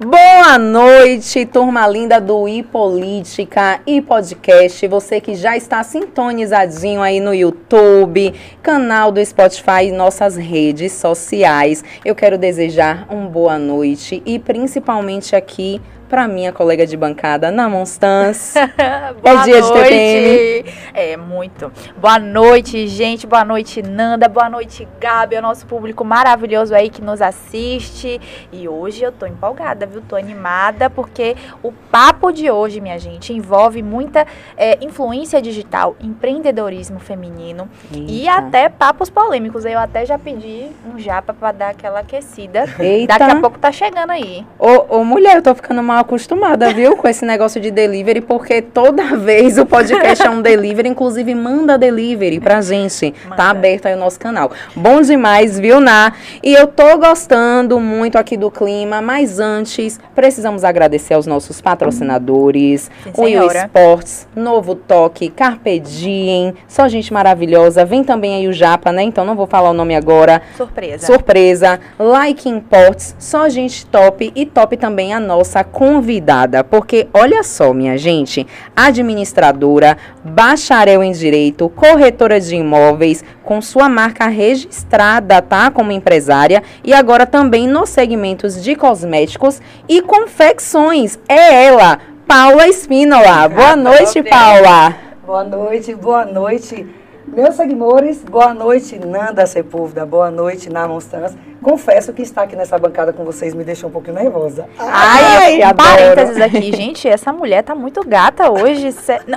Boa noite, turma linda do I Política e Podcast. Você que já está sintonizadinho aí no YouTube, canal do Spotify e nossas redes sociais. Eu quero desejar uma boa noite e principalmente aqui para minha colega de bancada, Ana Monstans. boa é dia noite. de TPM. É, muito. Boa noite, gente. Boa noite, Nanda. Boa noite, Gabi. O nosso público maravilhoso aí que nos assiste. E hoje eu tô empolgada, viu? Tô animada porque o papo de hoje, minha gente, envolve muita é, influência digital, empreendedorismo feminino Eita. e até papos polêmicos. Eu até já pedi um japa para dar aquela aquecida. Eita. Daqui a pouco tá chegando aí. Ô, ô mulher, eu tô ficando mal acostumada, viu, com esse negócio de delivery, porque toda vez o podcast é um delivery, inclusive manda delivery pra gente. Tá manda. Tá aberto aí o nosso canal. Bom demais, viu, Ná? E eu tô gostando muito aqui do clima, mas antes, precisamos agradecer aos nossos patrocinadores, Sim, o Will Sports, Novo Toque, Carpe Diem, só gente maravilhosa. Vem também aí o Japa, né? Então não vou falar o nome agora. Surpresa. Surpresa. Like Imports, só gente top e top também a nossa convidada, porque olha só, minha gente, administradora, bacharel em direito, corretora de imóveis, com sua marca registrada, tá, como empresária e agora também nos segmentos de cosméticos e confecções. É ela, Paula Espínola. Boa noite, Paula. Boa noite, boa noite. Meus seguidores, boa noite, Nanda Sepúlveda, boa noite, Na Monstância. Confesso que estar aqui nessa bancada com vocês me deixou um pouquinho nervosa. Ai, Ai parênteses aqui, gente, essa mulher tá muito gata hoje.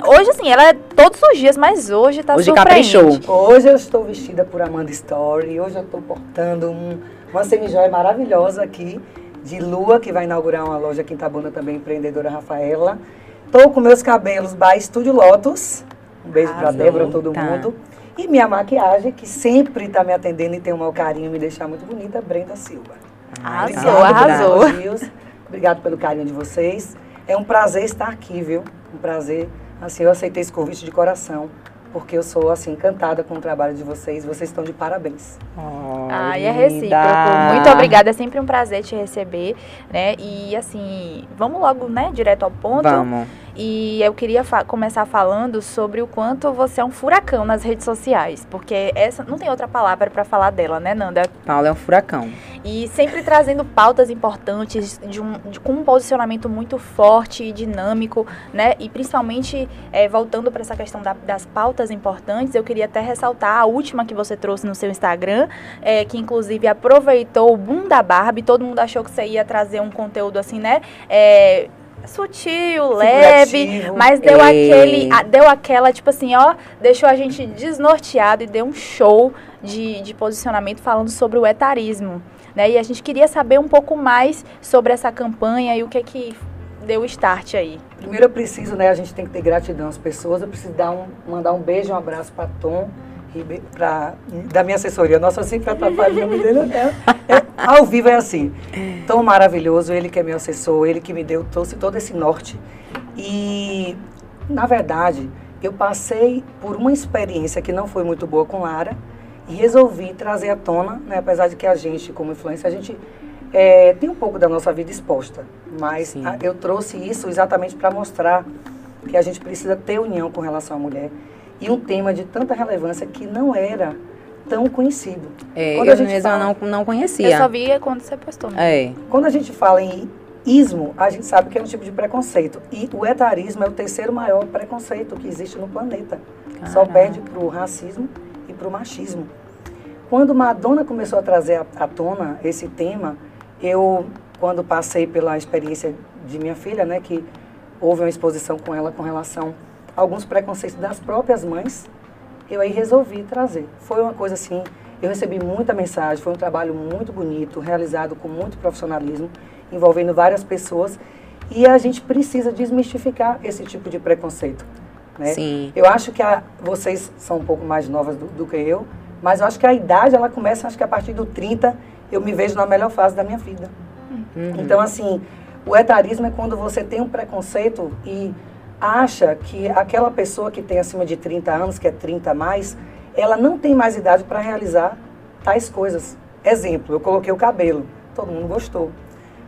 Hoje, assim, ela é todos os dias, mas hoje tá hoje caprichou. Hoje eu estou vestida por Amanda Story, hoje eu estou portando um, uma semijoia maravilhosa aqui, de Lua, que vai inaugurar uma loja aqui em Tabuna também, empreendedora Rafaela. Estou com meus cabelos by Estúdio Lotus. Um beijo para Débora, todo tá. mundo. E minha maquiagem, que sempre está me atendendo e tem um mau carinho, me deixar muito bonita, Brenda Silva. Arrasou, arrasou. Obrigado pelo carinho de vocês. É um prazer estar aqui, viu? Um prazer. Assim, eu aceitei esse convite de coração porque eu sou assim encantada com o trabalho de vocês. Vocês estão de parabéns. Oh, ah, e é recíproco. Muito obrigada, é sempre um prazer te receber, né? E assim, vamos logo, né, direto ao ponto. Vamos. E eu queria fa começar falando sobre o quanto você é um furacão nas redes sociais, porque essa não tem outra palavra para falar dela, né, Nanda? Paula é um furacão. E sempre trazendo pautas importantes de um, de, com um posicionamento muito forte e dinâmico, né? E principalmente é, voltando para essa questão da, das pautas importantes, eu queria até ressaltar a última que você trouxe no seu Instagram, é, que inclusive aproveitou o boom da Barbie. Todo mundo achou que você ia trazer um conteúdo assim, né? É, sutil, leve, mas deu aquele, deu aquela, tipo assim, ó, deixou a gente desnorteado e deu um show de, de posicionamento falando sobre o etarismo, né? E a gente queria saber um pouco mais sobre essa campanha e o que é que deu o start aí. Primeiro eu preciso, né, a gente tem que ter gratidão às pessoas, eu preciso dar um, mandar um beijo, um abraço para Tom, pra, da minha assessoria. Nossa, sempre atrapalha o nome dele. Né? É, ao vivo é assim. Tão maravilhoso, ele que é meu assessor, ele que me deu, trouxe todo esse norte. E, na verdade, eu passei por uma experiência que não foi muito boa com Lara e resolvi trazer à tona, né, apesar de que a gente, como influência, a gente é, tem um pouco da nossa vida exposta. Mas a, eu trouxe isso exatamente para mostrar que a gente precisa ter união com relação à mulher e um tema de tanta relevância que não era tão conhecido. É, quando eu a gente mesma fala, não, não conhecia. Eu só via quando você postou. Né? É. Quando a gente fala em ismo, a gente sabe que é um tipo de preconceito. E o etarismo é o terceiro maior preconceito que existe no planeta. Caramba. Só perde para o racismo e para o machismo. Quando Madonna começou a trazer à tona esse tema, eu, quando passei pela experiência de minha filha, né, que houve uma exposição com ela com relação alguns preconceitos das próprias mães, eu aí resolvi trazer. Foi uma coisa assim, eu recebi muita mensagem, foi um trabalho muito bonito, realizado com muito profissionalismo, envolvendo várias pessoas, e a gente precisa desmistificar esse tipo de preconceito. Né? Sim. Eu acho que a, vocês são um pouco mais novas do, do, que eu, mas eu acho que a idade, ela começa, acho que a partir do 30, eu me vejo na melhor fase da minha vida. Uhum. Então, assim, o etarismo é quando você tem um preconceito e acha que aquela pessoa que tem acima de 30 anos, que é 30 a mais, ela não tem mais idade para realizar tais coisas. Exemplo, eu coloquei o cabelo, todo mundo gostou,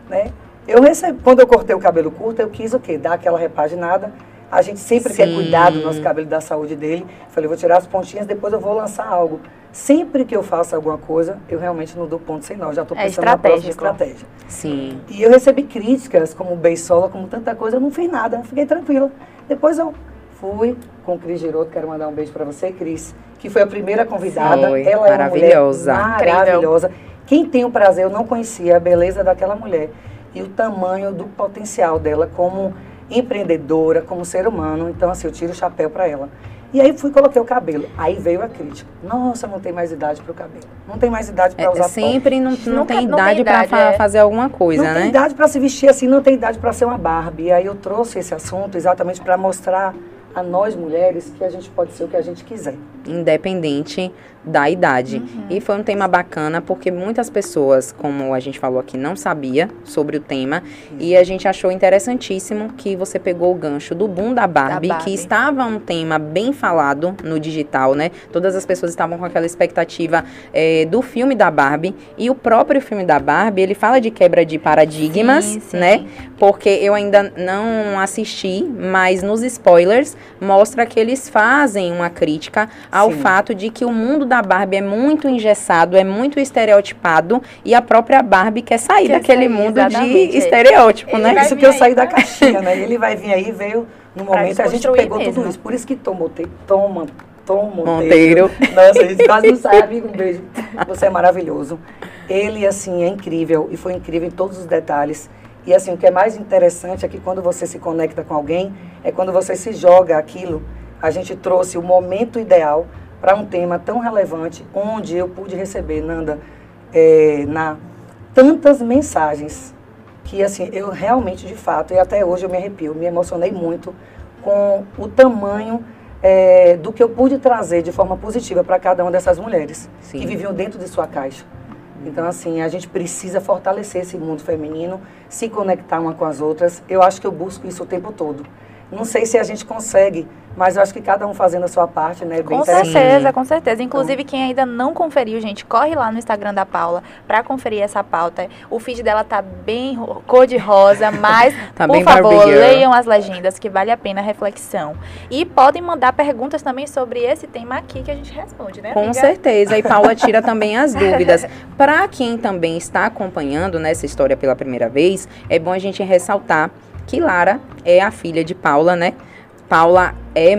né? Eu recebi, quando eu cortei o cabelo curto, eu quis o quê? Dar aquela repaginada. A gente sempre quer Sim. cuidar do nosso cabelo, da saúde dele. Falei, vou tirar as pontinhas, depois eu vou lançar algo. Sempre que eu faço alguma coisa, eu realmente não dou ponto sem nó. Já estou É pensando na próxima estratégia. Sim. E eu recebi críticas, como beisola, como tanta coisa, eu não fiz nada, fiquei tranquila. Depois eu fui com Cris Giroto, quero mandar um beijo para você, Cris, que foi a primeira convidada. Foi, Ela é uma maravilhosa. mulher maravilhosa. Quem tem o prazer, eu não conhecia a beleza daquela mulher e o tamanho do potencial dela como empreendedora, como ser humano. Então, assim, eu tiro o chapéu para ela. E aí fui coloquei o cabelo. Aí veio a crítica. Nossa, não tem mais idade para o cabelo. Não tem mais idade para É, usar sempre não, não Nunca- tem não tem idade para é. fazer alguma coisa, não né? tem idade para se vestir assim, não tem idade para ser uma Barbie. E aí eu trouxe esse assunto exatamente para mostrar a nós mulheres que a gente pode ser o que a gente quiser. Independente da idade. Uhum. E foi um tema bacana porque muitas pessoas, como a gente falou aqui, não sabia sobre o tema e a gente achou interessantíssimo que você pegou o gancho do boom da Barbie, Barbie. que estava um tema bem falado no digital, né? Todas as pessoas estavam com aquela expectativa eh, do filme da Barbie e o próprio filme da Barbie, ele fala de quebra de paradigmas, Sim, sim. né? Porque eu ainda não assisti, mas nos spoilers mostra que eles fazem uma crítica ao Sim. fato de que o mundo da Barbie é muito engessado, é muito estereotipado e a própria Barbie quer sair Quer daquele sair, mundo de estereótipo, Ele né? isso que eu aí saí da caixinha, né? Ele vai vir aí, veio no momento, a gente pegou mesmo. tudo isso. Por isso que Tom Monteiro, Toma, Tom Monteiro. Monteiro. Nossa, a gente quase não sai, amigo, um beijo. Você é maravilhoso. Ele, assim, é incrível e foi incrível em todos os detalhes. E, assim, o que é mais interessante é que quando você se conecta com alguém, é quando você se joga aquilo. A gente trouxe o momento ideal para um tema tão relevante, onde eu pude receber, Nanda, eh, na tantas mensagens que assim eu realmente de fato e até hoje eu me arrepio, me emocionei muito com o tamanho eh, do que eu pude trazer de forma positiva para cada uma dessas mulheres Sim. que viviam dentro de sua caixa. Então assim a gente precisa fortalecer esse mundo feminino, se conectar uma com as outras. Eu acho que eu busco isso o tempo todo. Não sei se a gente consegue, mas eu acho que cada um fazendo a sua parte, né? é Com certeza, com certeza. Inclusive, quem ainda não conferiu, gente, corre lá no Instagram da Paula pra conferir essa pauta. O feed dela tá bem cor de rosa, mas, Tá por favor, leiam as legendas, que vale a pena a reflexão. E podem mandar perguntas também sobre esse tema aqui que a gente responde, né, Com amiga? certeza, e Paula tira também as dúvidas. Para quem também está acompanhando nessa história pela primeira vez, é bom a gente ressaltar que Lara é a filha de Paula, né? Paula é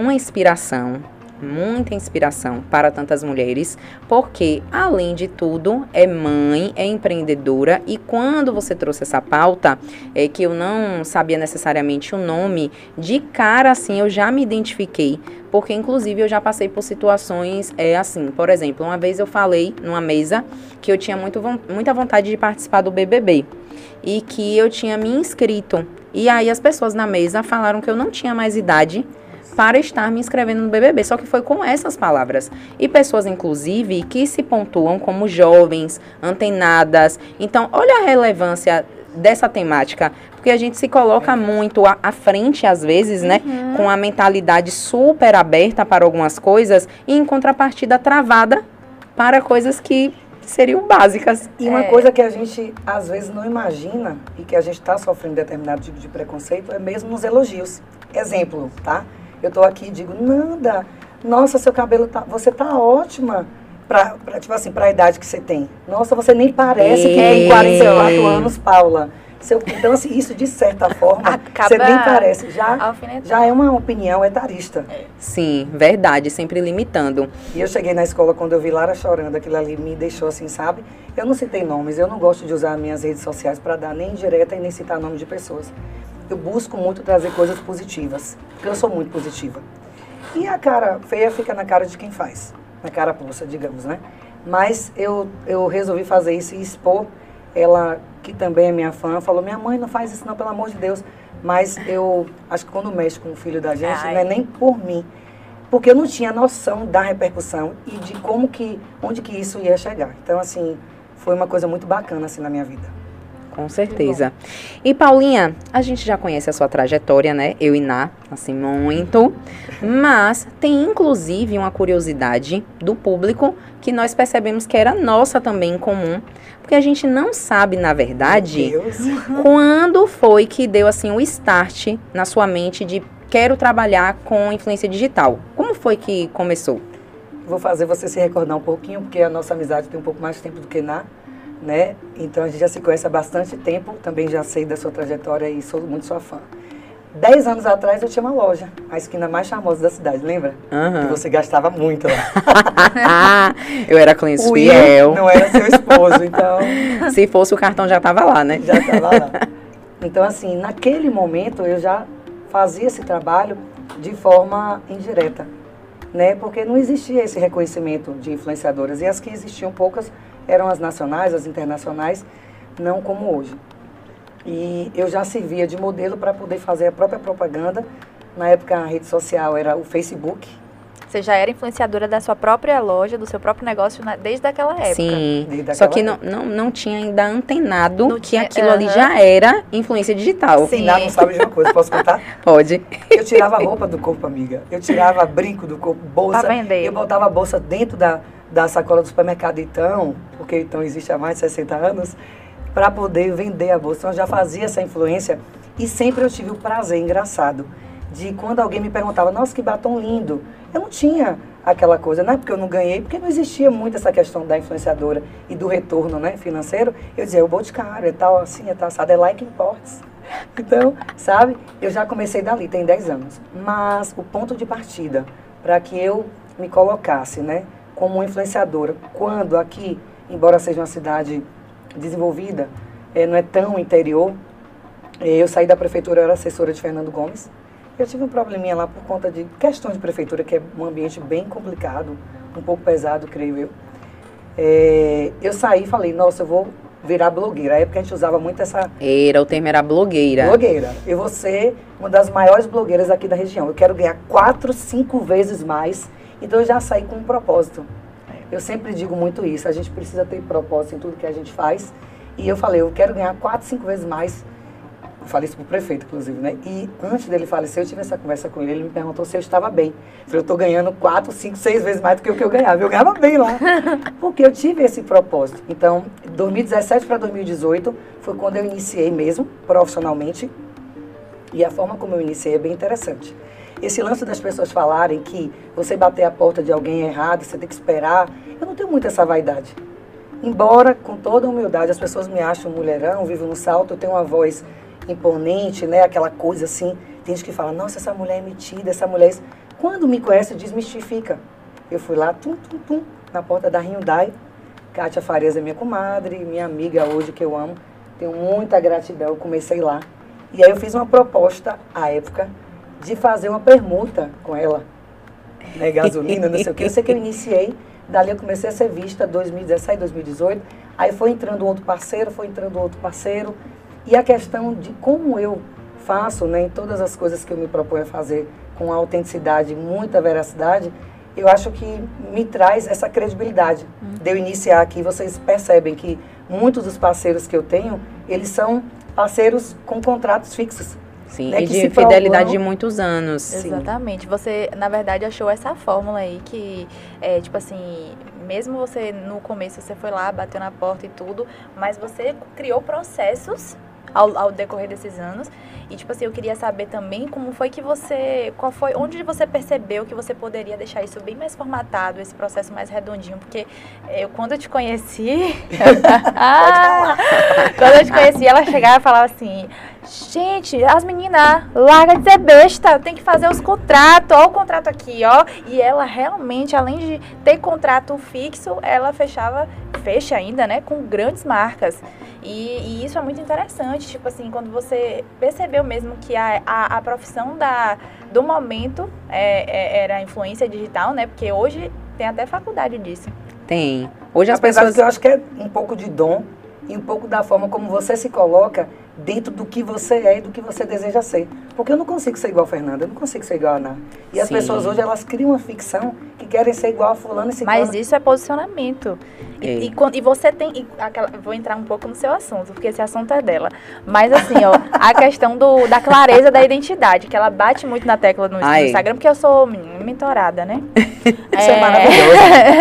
uma inspiração, muita inspiração para tantas mulheres, porque além de tudo é mãe, é empreendedora e quando você trouxe essa pauta, é que eu não sabia necessariamente o nome, de cara assim eu já me identifiquei, porque inclusive eu já passei por situações é assim, por exemplo, uma vez eu falei numa mesa que eu tinha muito, muita vontade de participar do BBB e que eu tinha me inscrito. E aí as pessoas na mesa falaram que eu não tinha mais idade para estar me inscrevendo no BBB, só que foi com essas palavras. E pessoas, inclusive, que se pontuam como jovens, antenadas. Então, olha a relevância dessa temática, porque a gente se coloca muito à, à frente, às vezes, né? Com a mentalidade super aberta para algumas coisas e, em contrapartida, travada para coisas que seriam básicas. E uma É. coisa que a gente às vezes não imagina e que a gente está sofrendo determinado tipo de preconceito é mesmo nos elogios. Exemplo, tá? Eu tô aqui e digo, Nanda, nossa, seu cabelo tá. Você tá ótima. Pra, pra, tipo assim, pra idade que você tem. Nossa, você nem parece que tem Ei. 44 anos, Paula. Seu, então, assim, isso de certa forma, Acaba você nem parece. Já, já é uma opinião etarista. Sim, verdade, sempre limitando. E eu cheguei na escola quando eu vi Lara chorando, aquilo ali me deixou assim, sabe? Eu não citei nomes, eu não gosto de usar minhas redes sociais para dar nem indireta e nem citar nome de pessoas. Eu busco muito trazer coisas positivas, porque eu sou muito positiva. E a cara feia fica na cara de quem faz, na cara poça, digamos, né? Mas eu, eu resolvi fazer isso e expor. Ela, que também é minha fã, falou: Minha mãe, não faz isso não, pelo amor de Deus. Mas eu acho que quando mexe com o filho da gente, Ai. não é nem por mim, porque eu não tinha noção da repercussão e de como que, onde que isso ia chegar. Então, assim, foi uma coisa muito bacana, assim, na minha vida. Com certeza. E Paulinha, a gente já conhece a sua trajetória, né? Eu e Ná, assim, muito. Mas tem inclusive uma curiosidade do público que nós percebemos que era nossa também em comum. Porque a gente não sabe, na verdade, quando foi que deu assim o start na sua mente de quero trabalhar com influência digital. Como foi que começou? Vou fazer você se recordar um pouquinho, porque a nossa amizade tem um pouco mais de tempo do que na, né? Então a gente já se conhece há bastante tempo, também já sei da sua trajetória e sou muito sua fã. Dez anos atrás eu tinha uma loja, a esquina mais charmosa da cidade, lembra? Aham. Que você gastava muito lá. eu era cliente O fiel. Não era seu esposo, então Se fosse o cartão já tava lá, né? já estava lá. Então, assim, naquele momento eu já fazia esse trabalho de forma indireta, né? Porque não existia esse reconhecimento de influenciadoras. E as que existiam poucas eram as nacionais, as internacionais, não como hoje. E eu já servia de modelo para poder fazer a própria propaganda. Na época a rede social era o Facebook, Você já era influenciadora da sua própria loja, do seu próprio negócio na- desde aquela época. Sim. Desde Só que não, não, não tinha ainda antenado Não que tinha- aquilo ali aham. já era influência digital. Sim. Nada não sabe de uma coisa, posso contar? Pode. Eu tirava a roupa do corpo, amiga. Eu tirava brinco do corpo, bolsa. Pra vender. Eu botava a bolsa dentro da, da sacola do supermercado então, porque então existe há mais de 60 anos, para poder vender a bolsa. Então eu já fazia essa influência e sempre eu tive o prazer, engraçado, de quando alguém me perguntava, nossa, que batom lindo. Eu não tinha aquela coisa, não é porque eu não ganhei, porque não existia muito essa questão da influenciadora e do retorno né, financeiro. Eu dizia, eu Boticário, é tal assim, é tal é like imports. Então, sabe, eu já comecei dali, tem 10 anos. Mas o ponto de partida para que eu me colocasse, né, como influenciadora, quando aqui, embora seja uma cidade desenvolvida, eh, não é tão interior, eh, eu saí da prefeitura, eu era assessora de Fernando Gomes. Eu tive um probleminha lá por conta de questão de prefeitura, que é um ambiente bem complicado, um pouco pesado, creio eu. Eh, eu saí e falei, nossa, eu vou virar blogueira. Na época a gente usava muito essa Era, o termo era blogueira. blogueira. Eu vou ser uma das maiores blogueiras aqui da região. Eu quero ganhar quatro, cinco vezes mais. Então eu já saí com um propósito. Eu sempre digo muito isso. A gente precisa ter propósito em tudo que a gente faz. E eu falei, eu quero ganhar quatro, cinco vezes mais. Eu falei isso pro prefeito, inclusive, né? E antes dele falecer, eu tive essa conversa com ele. Ele me perguntou se eu estava bem. Eu falei, eu tô ganhando quatro, cinco, seis vezes mais do que o que eu ganhava. Eu ganhava bem lá. Porque eu tive esse propósito. Então, 2017 para 2018 foi quando eu iniciei mesmo, profissionalmente. E a forma como eu iniciei é bem interessante. Esse lance das pessoas falarem que você bater a porta de alguém errado, você tem que esperar. Eu não tenho muito essa vaidade. Embora, com toda humildade, as pessoas me acham mulherão, vivo no salto, eu tenho uma voz imponente, né? Aquela coisa assim. Tem gente que fala, nossa, essa mulher é metida, essa mulher... é isso." Quando me conhece, desmistifica. Eu fui lá, tum, tum, tum, na porta da Hyundai. Kátia Farias é minha comadre, minha amiga hoje, que eu amo. Tenho muita gratidão, eu comecei lá. E aí eu fiz uma proposta, à época, de fazer uma permuta com ela. Né, gasolina, não sei o que. Eu sei que eu iniciei, dali eu comecei a ser vista 2017, 2018. Aí foi entrando outro parceiro, foi entrando outro parceiro. E a questão de como eu faço, né, em todas as coisas que eu me proponho a fazer com autenticidade, muita veracidade, eu acho que me traz essa credibilidade. De eu iniciar aqui, vocês percebem que muitos dos parceiros que eu tenho, eles são parceiros com contratos fixos. Sim, né, e de fidelidade de muitos anos. Sim. Exatamente. Você, na verdade, achou essa fórmula aí que, é, tipo assim, mesmo você no começo você foi lá, bateu na porta e tudo, mas você criou processos ao, ao decorrer desses anos. E, tipo assim, eu queria saber também como foi que você. Qual foi. Onde você percebeu que você poderia deixar isso bem mais formatado, esse processo mais redondinho? Porque eu, quando eu te conheci. Ah, quando eu te conheci, ela chegava e falava assim: Gente, as meninas, larga de ser besta, tem que fazer os contratos, ó o contrato aqui, ó. E ela realmente, além de ter contrato fixo, ela fechava, fecha ainda, né, com grandes marcas. E, e isso é muito interessante, tipo assim, quando você percebeu mesmo que a, a, a profissão da, do momento é, é- era a influência digital, né, porque hoje tem até faculdade disso. Tem. Hoje as Apesar pessoas. que eu acho que é um pouco de dom e um pouco da forma como você se coloca dentro do que você é e do que você deseja ser. Porque eu não consigo ser igual a Fernanda, eu não consigo ser igual a Ana. E as Sim. pessoas hoje, elas criam uma ficção que querem ser igual a fulano e ciclano. Mas isso é posicionamento. E, É. e, e você tem. e aquela- vou entrar um pouco no seu assunto, porque esse assunto é dela. Mas assim, ó, a questão do, da clareza da identidade, que ela bate muito na tecla no, no Ai. Instagram, porque eu sou mentorada, né? Isso é maravilhoso.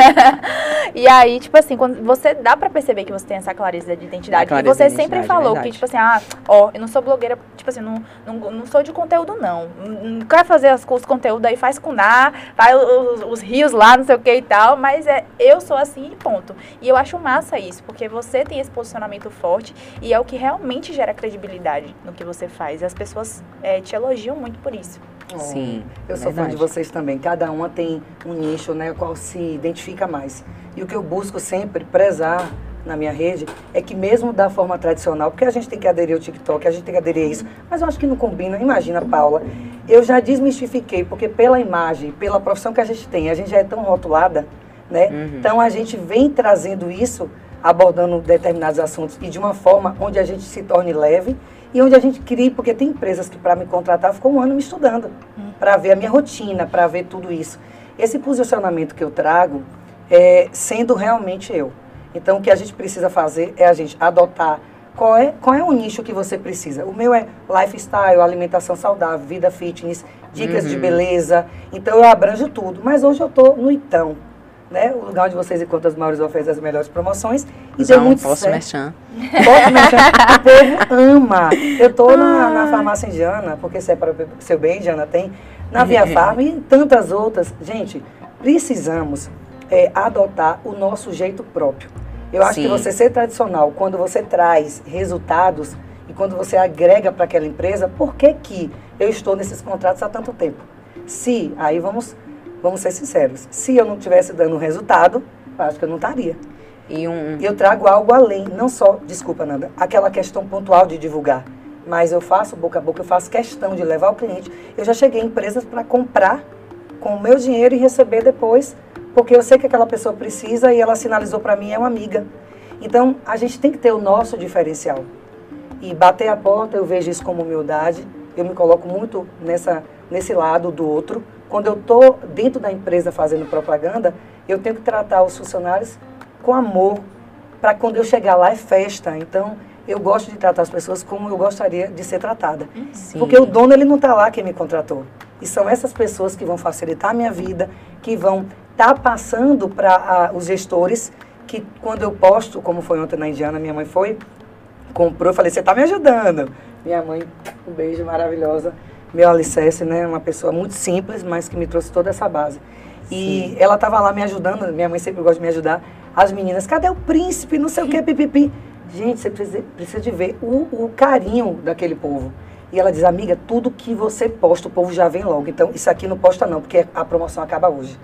e aí, tipo assim, quando você dá pra perceber que você tem essa clareza de identidade. A E clareza você sempre identidade, falou verdade. que, tipo assim, ah, ó, eu não sou blogueira, tipo assim, não, não, não sou de conteúdo, não. Não não quer fazer as, os conteúdos aí, faz com Ná, faz os, os rios lá, não sei o que e tal, mas é, eu sou assim e ponto. E eu acho massa isso, porque você tem esse posicionamento forte e é o que realmente gera credibilidade no que você faz. E as pessoas é, te elogiam muito por isso. Sim, Eu sou fã verdade. de vocês também. Cada uma tem um nicho, né, qual se identifica mais. E o que eu busco sempre prezar na minha rede é que mesmo da forma tradicional, porque a gente tem que aderir ao TikTok, a gente tem que aderir a isso, mas eu acho que não combina. Imagina, Paula, eu já desmistifiquei, porque pela imagem, pela profissão que a gente tem, a gente já é tão rotulada, né? Uhum. Então a gente vem trazendo isso, abordando determinados assuntos e de uma forma onde a gente se torne leve e onde a gente crie, porque tem empresas que para me contratar ficou um ano me estudando, para ver a minha rotina, para ver tudo isso. Esse posicionamento que eu trago é sendo realmente eu. Então o que a gente precisa fazer é a gente adotar qual é, qual é o nicho que você precisa. O meu é lifestyle, alimentação saudável, vida fitness, dicas de Uhum. beleza. Então eu abranjo tudo. Mas hoje eu estou no Itão, né? O lugar onde vocês encontram as maiores ofertas, as melhores promoções. E Já deu muito posso certo. merchan. Pode mexer. o povo ama. Eu tô na, na farmácia Jana, porque se é para o seu bem, Jana tem. Na Via Farma e tantas outras. Gente, precisamos é, adotar o nosso jeito próprio. Eu acho Sim. que você ser tradicional, quando você traz resultados e quando você agrega para aquela empresa, por que que eu estou nesses contratos há tanto tempo? Se, aí vamos, vamos ser sinceros, se eu não estivesse dando resultado, eu acho que eu não estaria. E um. Eu trago algo além, não só, desculpa Nanda, aquela questão pontual de divulgar, mas eu faço boca a boca, eu faço questão de levar o cliente. Eu já cheguei em empresas para comprar com o meu dinheiro e receber depois, porque eu sei que aquela pessoa precisa e ela sinalizou para mim, é uma amiga. Então, a gente tem que ter o nosso diferencial. E bater a porta, eu vejo isso como humildade. Eu me coloco muito nessa, nesse lado do outro. Quando eu estou dentro da empresa fazendo propaganda, eu tenho que tratar os funcionários com amor, para quando eu chegar lá é festa. Então, eu gosto de tratar as pessoas como eu gostaria de ser tratada. Sim. Porque o dono, ele não está lá quem me contratou. E são essas pessoas que vão facilitar a minha vida, que vão estar passando para os gestores, que quando eu posto, como foi ontem na Indiana, minha mãe foi, comprou, eu falei, você está me ajudando. Minha mãe, um beijo maravilhosa, meu alicerce, né? Uma pessoa muito simples, mas que me trouxe toda essa base. E ela estava lá me ajudando, minha mãe sempre gosta de me ajudar. As meninas, cadê o príncipe? Não sei o que, pipipi. Gente, você precisa, precisa de ver o, o carinho daquele povo. E ela diz, amiga, tudo que você posta, o povo já vem logo. Então, isso aqui não posta não, porque a promoção acaba hoje.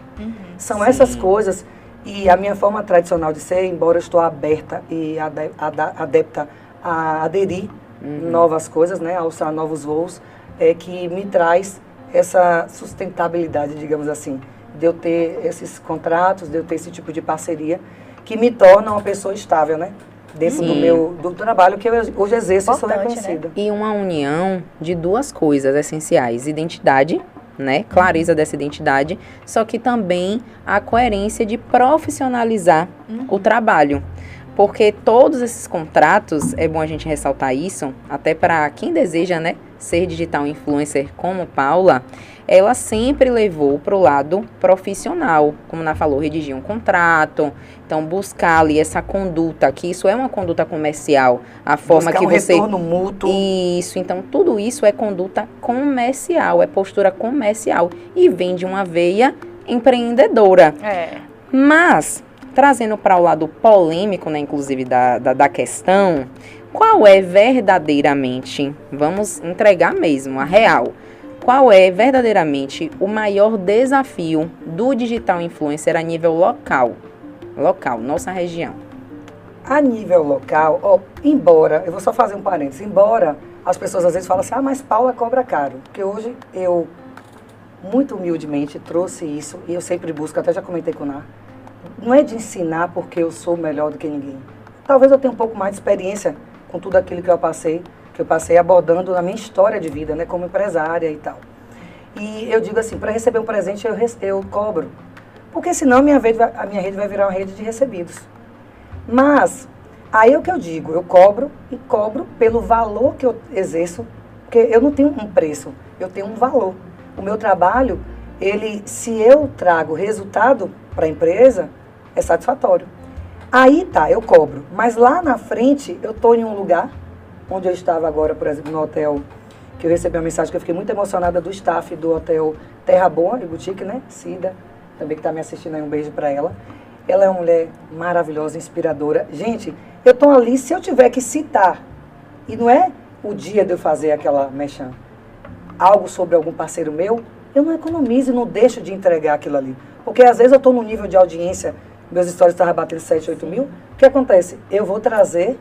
São Sim. essas coisas. E a minha forma tradicional de ser, embora eu estou aberta e adepta a aderir novas coisas, né, a alçar novos voos, é que me traz essa sustentabilidade, digamos assim, de eu ter esses contratos, de eu ter esse tipo de parceria, que me torna uma pessoa estável, né? Dentro do meu do trabalho que eu hoje exerço e sou né? reconhecida. E uma união de duas coisas essenciais: identidade, né? Clareza dessa identidade, só que também a coerência de profissionalizar o trabalho. Porque todos esses contratos, é bom a gente ressaltar isso, até para quem deseja, né, ser digital influencer como Paula, ela sempre levou para o lado profissional, como a Ana falou, redigir um contrato, então buscar ali essa conduta, que isso é uma conduta comercial, a forma Buscar que um você retorno mútuo. isso, então tudo isso é conduta comercial, é postura comercial e vem de uma veia empreendedora. É. Mas, trazendo para o lado polêmico, né, inclusive, da, da, da questão, qual é verdadeiramente, vamos entregar mesmo, a real, qual é verdadeiramente o maior desafio do digital influencer a nível local? Local, nossa região. A nível local, ó, embora, eu vou só fazer um parênteses, embora as pessoas às vezes falam assim, ah, mas Paula cobra caro. Porque hoje eu, muito humildemente, trouxe isso e eu sempre busco, até já comentei com o Nar, não é de ensinar porque eu sou melhor do que ninguém. Talvez eu tenha um pouco mais de experiência com tudo aquilo que eu passei, que eu passei abordando na minha história de vida, né, como empresária e tal. E eu digo assim, para receber um presente eu, eu cobro. Porque senão a minha, rede vai, a minha rede vai virar uma rede de recebidos. Mas, aí é o que eu digo, eu cobro e cobro pelo valor que eu exerço, porque eu não tenho um preço, eu tenho um valor. O meu trabalho, ele, se eu trago resultado para a empresa, é satisfatório. Aí tá, eu cobro. Mas lá na frente, eu estou em um lugar, onde eu estava agora, por exemplo, no hotel, que eu recebi uma mensagem que eu fiquei muito emocionada do staff do hotel Terra Boa e Boutique, né? Cida, também que está me assistindo aí, um beijo para ela. Ela é uma mulher maravilhosa, inspiradora. Gente, eu estou ali, se eu tiver que citar, e não é o dia de eu fazer aquela mechan, algo sobre algum parceiro meu, eu não economizo e não deixo de entregar aquilo ali. Porque às vezes eu estou no nível de audiência, meus stories estavam batendo 7, 8 mil. O que acontece? Eu vou trazer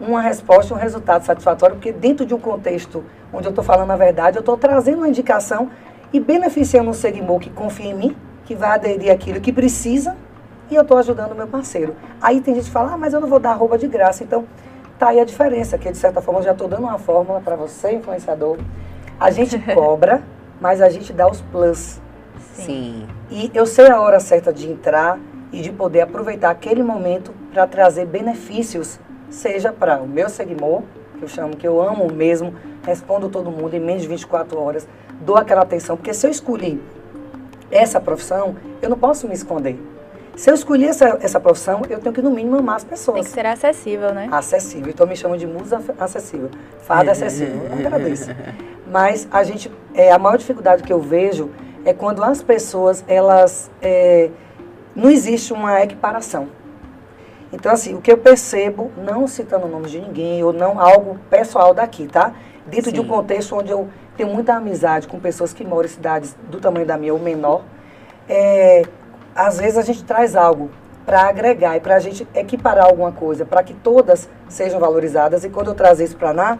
uma resposta, um resultado satisfatório, porque dentro de um contexto onde eu estou falando a verdade, eu estou trazendo uma indicação e beneficiando um segmento que confia em mim, que vai aderir aquilo que precisa, e eu estou ajudando o meu parceiro. Aí tem gente que fala, ah, mas eu não vou dar roupa de graça. Então, tá aí a diferença, que de certa forma eu já estou dando uma fórmula para você, influenciador. A gente cobra, mas a gente dá os plus. Sim. E eu sei a hora certa de entrar e de poder aproveitar aquele momento para trazer benefícios, seja para o meu segmento, que eu chamo, que eu amo mesmo, respondo todo mundo em menos de 24 horas, dou aquela atenção, porque se eu escolhi essa profissão, eu não posso me esconder. Se eu escolhi essa, essa profissão, eu tenho que, no mínimo, amar as pessoas. Tem que ser acessível, né? Acessível. Então, me chamam de musa acessível. Fada acessível. Eu agradeço. Mas a gente, é, a maior dificuldade que eu vejo é quando as pessoas, elas, é, não existe uma equiparação. Então, assim, o que eu percebo, não citando o nome de ninguém, ou não algo pessoal daqui, tá? Dentro Sim. de um contexto onde eu tenho muita amizade com pessoas que moram em cidades do tamanho da minha ou menor, é, às vezes a gente traz algo para agregar e para a gente equiparar alguma coisa, para que todas sejam valorizadas. E quando eu trazer isso para Ná,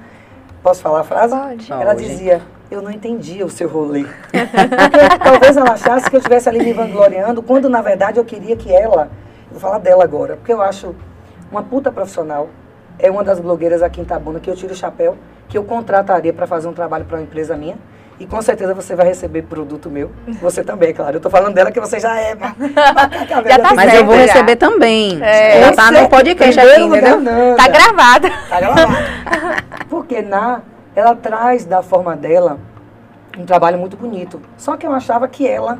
posso falar a frase? Pode. Ela dizia, eu não entendia o seu rolê. talvez ela achasse que eu estivesse ali me vangloriando, quando na verdade eu queria que ela, vou falar dela agora, porque eu acho uma puta profissional, é uma das blogueiras aqui em Tabuna que eu tiro o chapéu, que eu contrataria para fazer um trabalho para uma empresa minha. E com certeza você vai receber produto meu. Você também, claro. Eu estou falando dela que você já é. já tá Mas eu vou já. receber também. É. Já tá no podcast aqui, entendeu? Não, tá gravada. Tá gravada. Porque na, ela traz da forma dela um trabalho muito bonito. Só que eu achava que ela,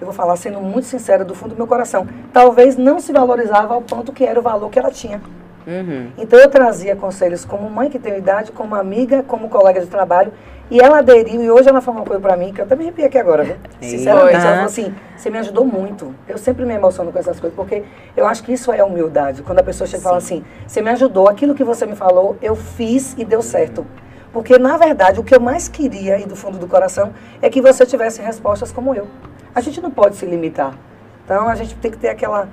eu vou falar sendo muito sincera do fundo do meu coração, talvez não se valorizava ao ponto que era o valor que ela tinha. Uhum. Então eu trazia conselhos como mãe que tem idade, como amiga, como colega de trabalho. E ela aderiu e hoje ela falou uma coisa pra mim que eu até me arrepiei aqui agora, viu? Sinceramente, ela falou assim, você me ajudou muito. Eu sempre me emociono com essas coisas, porque eu acho que isso é humildade. Quando a pessoa chega e fala assim, você me ajudou, aquilo que você me falou, eu fiz e deu certo. Porque, na verdade, o que eu mais queria, e do fundo do coração, é que você tivesse respostas como eu. A gente não pode se limitar. Então, a gente tem que ter aquela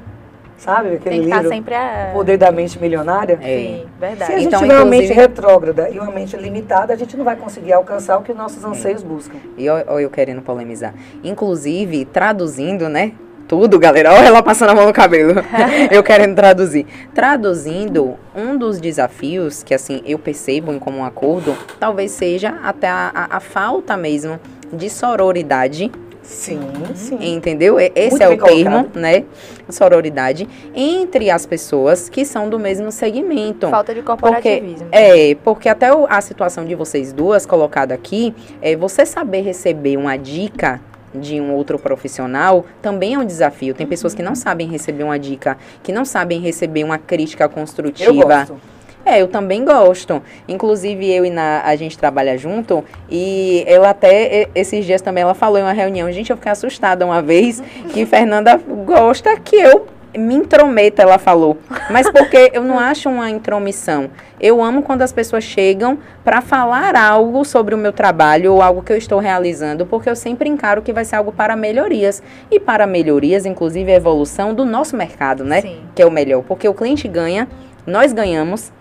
Sabe aquele Tem que livro? sempre a... O Poder da Mente Milionária? É. Sim, verdade. Se a gente Então, tiver uma inclusive- mente retrógrada e uma mente limitada, a gente não vai conseguir alcançar o que nossos anseios buscam. E olha eu querendo polemizar. Inclusive, traduzindo, né? Tudo, galera. Olha ela passando a mão no cabelo. eu querendo traduzir. Traduzindo, um dos desafios que, assim, eu percebo em comum acordo, talvez seja até a, a- a falta mesmo de sororidade Sim, sim. Entendeu? Esse Muito é o termo, colocado. né? Sororidade entre as pessoas que são do mesmo segmento. Falta de Porque, corporativismo. é, porque até a situação de vocês duas colocada aqui, é você saber receber uma dica de um outro profissional também é um desafio. Tem pessoas que não sabem receber uma dica, que não sabem receber uma crítica Eu construtiva. gosto. É, eu também gosto. Inclusive, eu e na, a gente trabalha junto e ela até, esses dias também, ela falou em uma reunião, gente, eu fiquei assustada uma vez, que Fernanda gosta que eu me intrometa, ela falou. Mas porque eu não acho uma intromissão. Eu amo quando as pessoas chegam para falar algo sobre o meu trabalho ou algo que eu estou realizando, porque eu sempre encaro que vai ser algo para melhorias. E para melhorias, inclusive a evolução do nosso mercado, né? Sim. que é o melhor, porque o cliente ganha, nós ganhamos,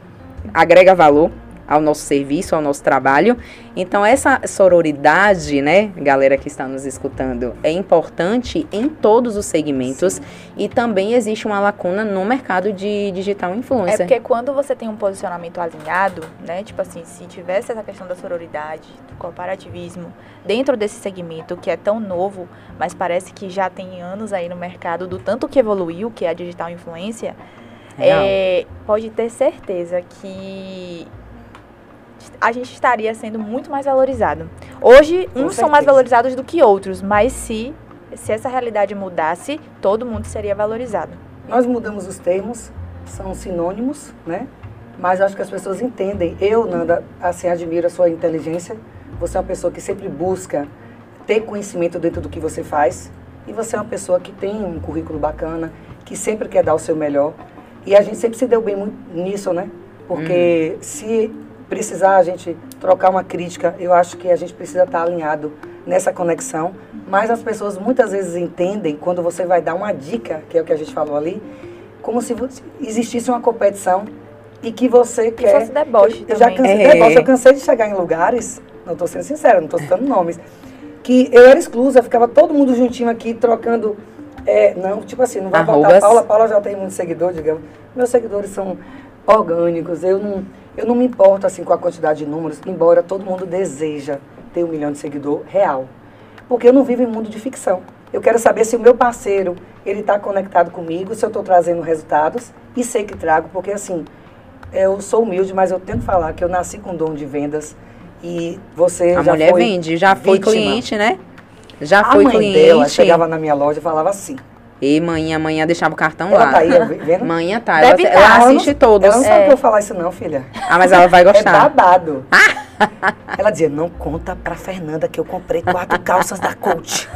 agrega valor ao nosso serviço, ao nosso trabalho. Então essa sororidade, né, galera que está nos escutando, é importante em todos os segmentos e também existe uma lacuna no mercado de digital É influencer. porque quando você tem um posicionamento alinhado, né? Tipo assim, se tivesse essa questão da sororidade, do corporativismo, dentro desse segmento que é tão novo, mas parece que já tem anos aí no mercado, do tanto que evoluiu, que é a digital influência, é, pode ter certeza que a gente estaria sendo muito mais valorizado. Hoje, Com uns são mais certeza. valorizados do que outros, mas se, se essa realidade mudasse, todo mundo seria valorizado. Nós mudamos os termos, são sinônimos, né? Mas acho que as pessoas entendem. Eu, Nanda, assim, admiro a sua inteligência. Você é uma pessoa que sempre busca ter conhecimento dentro do que você faz. E você é uma pessoa que tem um currículo bacana, que sempre quer dar o seu melhor. E a gente sempre se deu bem muito nisso, né? Porque se precisar a gente trocar uma crítica, eu acho que a gente precisa estar alinhado nessa conexão. Mas as pessoas muitas vezes entendem quando você vai dar uma dica, que é o que a gente falou ali, como se existisse uma competição e que você quer. fosse deboche eu, eu já também. cansei, É. deboche, eu cansei de chegar em lugares, não estou sendo sincera, não estou citando nomes, que eu era exclusa, ficava todo mundo juntinho aqui trocando. É, não, tipo assim, não vai botar Arrobas. a Paula, a Paula já tem muito seguidor, digamos. Meus seguidores são orgânicos, eu não, eu não me importo assim com a quantidade de números, embora todo mundo deseja ter um milhão de seguidor real. Porque eu não vivo em mundo de ficção. Eu quero saber se o meu parceiro, ele está conectado comigo, se eu estou trazendo resultados, e sei que trago, porque assim, eu sou humilde, mas eu tento falar que eu nasci com dom de vendas, e você A já mulher foi vende, já foi vítima. cliente, né? Já A foi mãe cliente. dela chegava na minha loja e falava assim, E manhã, amanhã deixava o cartão ela lá. tá aí, vendo? Manhã tá. Ela, Deve ela tá. Ela não- assiste todos. Ela não sabe É. que eu falar isso não, filha. Ah, mas ela vai É gostar. babado. Ela dizia, não conta pra Fernanda que eu comprei quatro calças da Coach.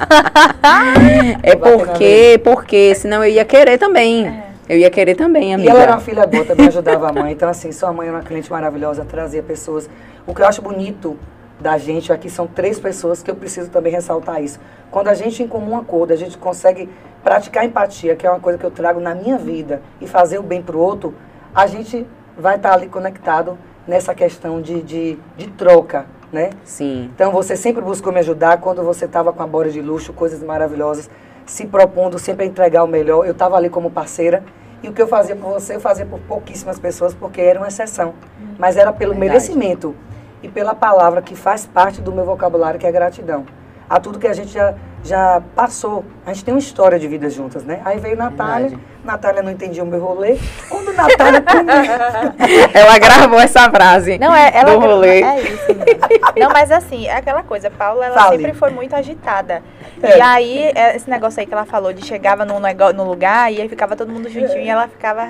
É porque, porque, senão eu ia querer também. Eu ia querer também, E amiga. ela era uma filha boa, também ajudava a mãe. Então, assim, sua mãe era uma cliente maravilhosa, trazia pessoas. O que eu acho bonito da gente aqui são três pessoas que eu preciso também ressaltar isso. Quando a gente em comum acordo, a gente consegue praticar empatia, que é uma coisa que eu trago na minha vida, e fazer o bem pro outro, a gente vai estar ali conectado nessa questão de, de, de troca, né? Sim. Então você sempre buscou me ajudar quando você estava com a bora de luxo, coisas maravilhosas, se propondo sempre a entregar o melhor. Eu estava ali como parceira e o que eu fazia por você, eu fazia por pouquíssimas pessoas porque era uma exceção. Mas era pelo Verdade. merecimento e pela palavra que faz parte do meu vocabulário, que é gratidão. A tudo que a gente já, já passou. A gente tem uma história de vida juntas, né? Aí veio Natália, Verdade. Natália não entendia o meu rolê. Quando Natália Ela gravou essa frase Não, é, ela do rolê. É isso. mesmo. Não, mas assim, é aquela coisa, Paula, ela Fale. sempre foi muito agitada. É. E aí, é, esse negócio aí que ela falou de chegava no, nego- no lugar e aí ficava todo mundo juntinho e ela ficava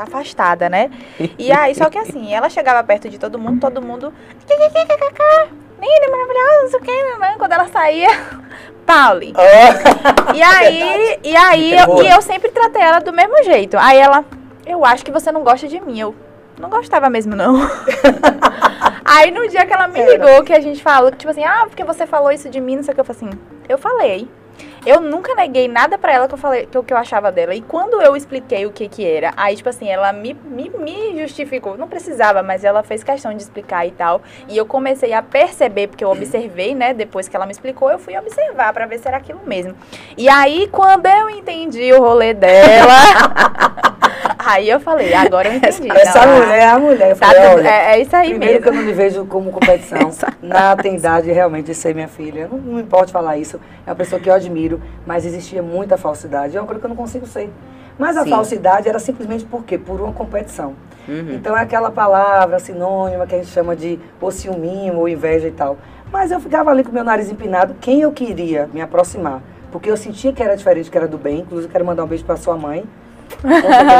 afastada, né? E aí, só que assim, ela chegava perto de todo mundo, todo mundo. Linda, maravilhosa, não sei o que, né? Quando ela saía, Pauli. E aí, e aí É eu, e eu sempre tratei ela do mesmo jeito. Aí ela, eu acho que você não gosta de mim. Eu não gostava mesmo, não. aí no dia que ela me ligou, que a gente falou, tipo assim, ah, porque você falou isso de mim, não sei o que, eu falei assim, eu falei. Eu nunca neguei nada pra ela que eu falei, que, que eu achava dela. E quando eu expliquei o que que era, aí, tipo assim, ela me, me, me justificou. Não precisava, mas ela fez questão de explicar e tal. E eu comecei a perceber, porque eu observei, né? Depois que ela me explicou, eu fui observar pra ver se era aquilo mesmo. E aí, quando eu entendi o rolê dela, aí eu falei, agora eu entendi. Essa Não, mulher é a mulher. Tá falei, tudo- é, é isso aí Primeiro que eu mesmo. não me vejo como competição. Essa- Nada tem idade realmente de ser minha filha. Não, não me importa falar isso. É uma pessoa que eu admiro, mas existia muita falsidade. É uma coisa que eu não consigo ser. Mas a Sim. falsidade era simplesmente por quê? Por uma competição. Uhum. Então é aquela palavra sinônima que a gente chama de ou ciúminho ou inveja e tal. Mas eu ficava ali com meu nariz empinado, quem eu queria me aproximar. Porque eu sentia que era diferente, que era do bem. Inclusive, quero mandar um beijo pra sua mãe.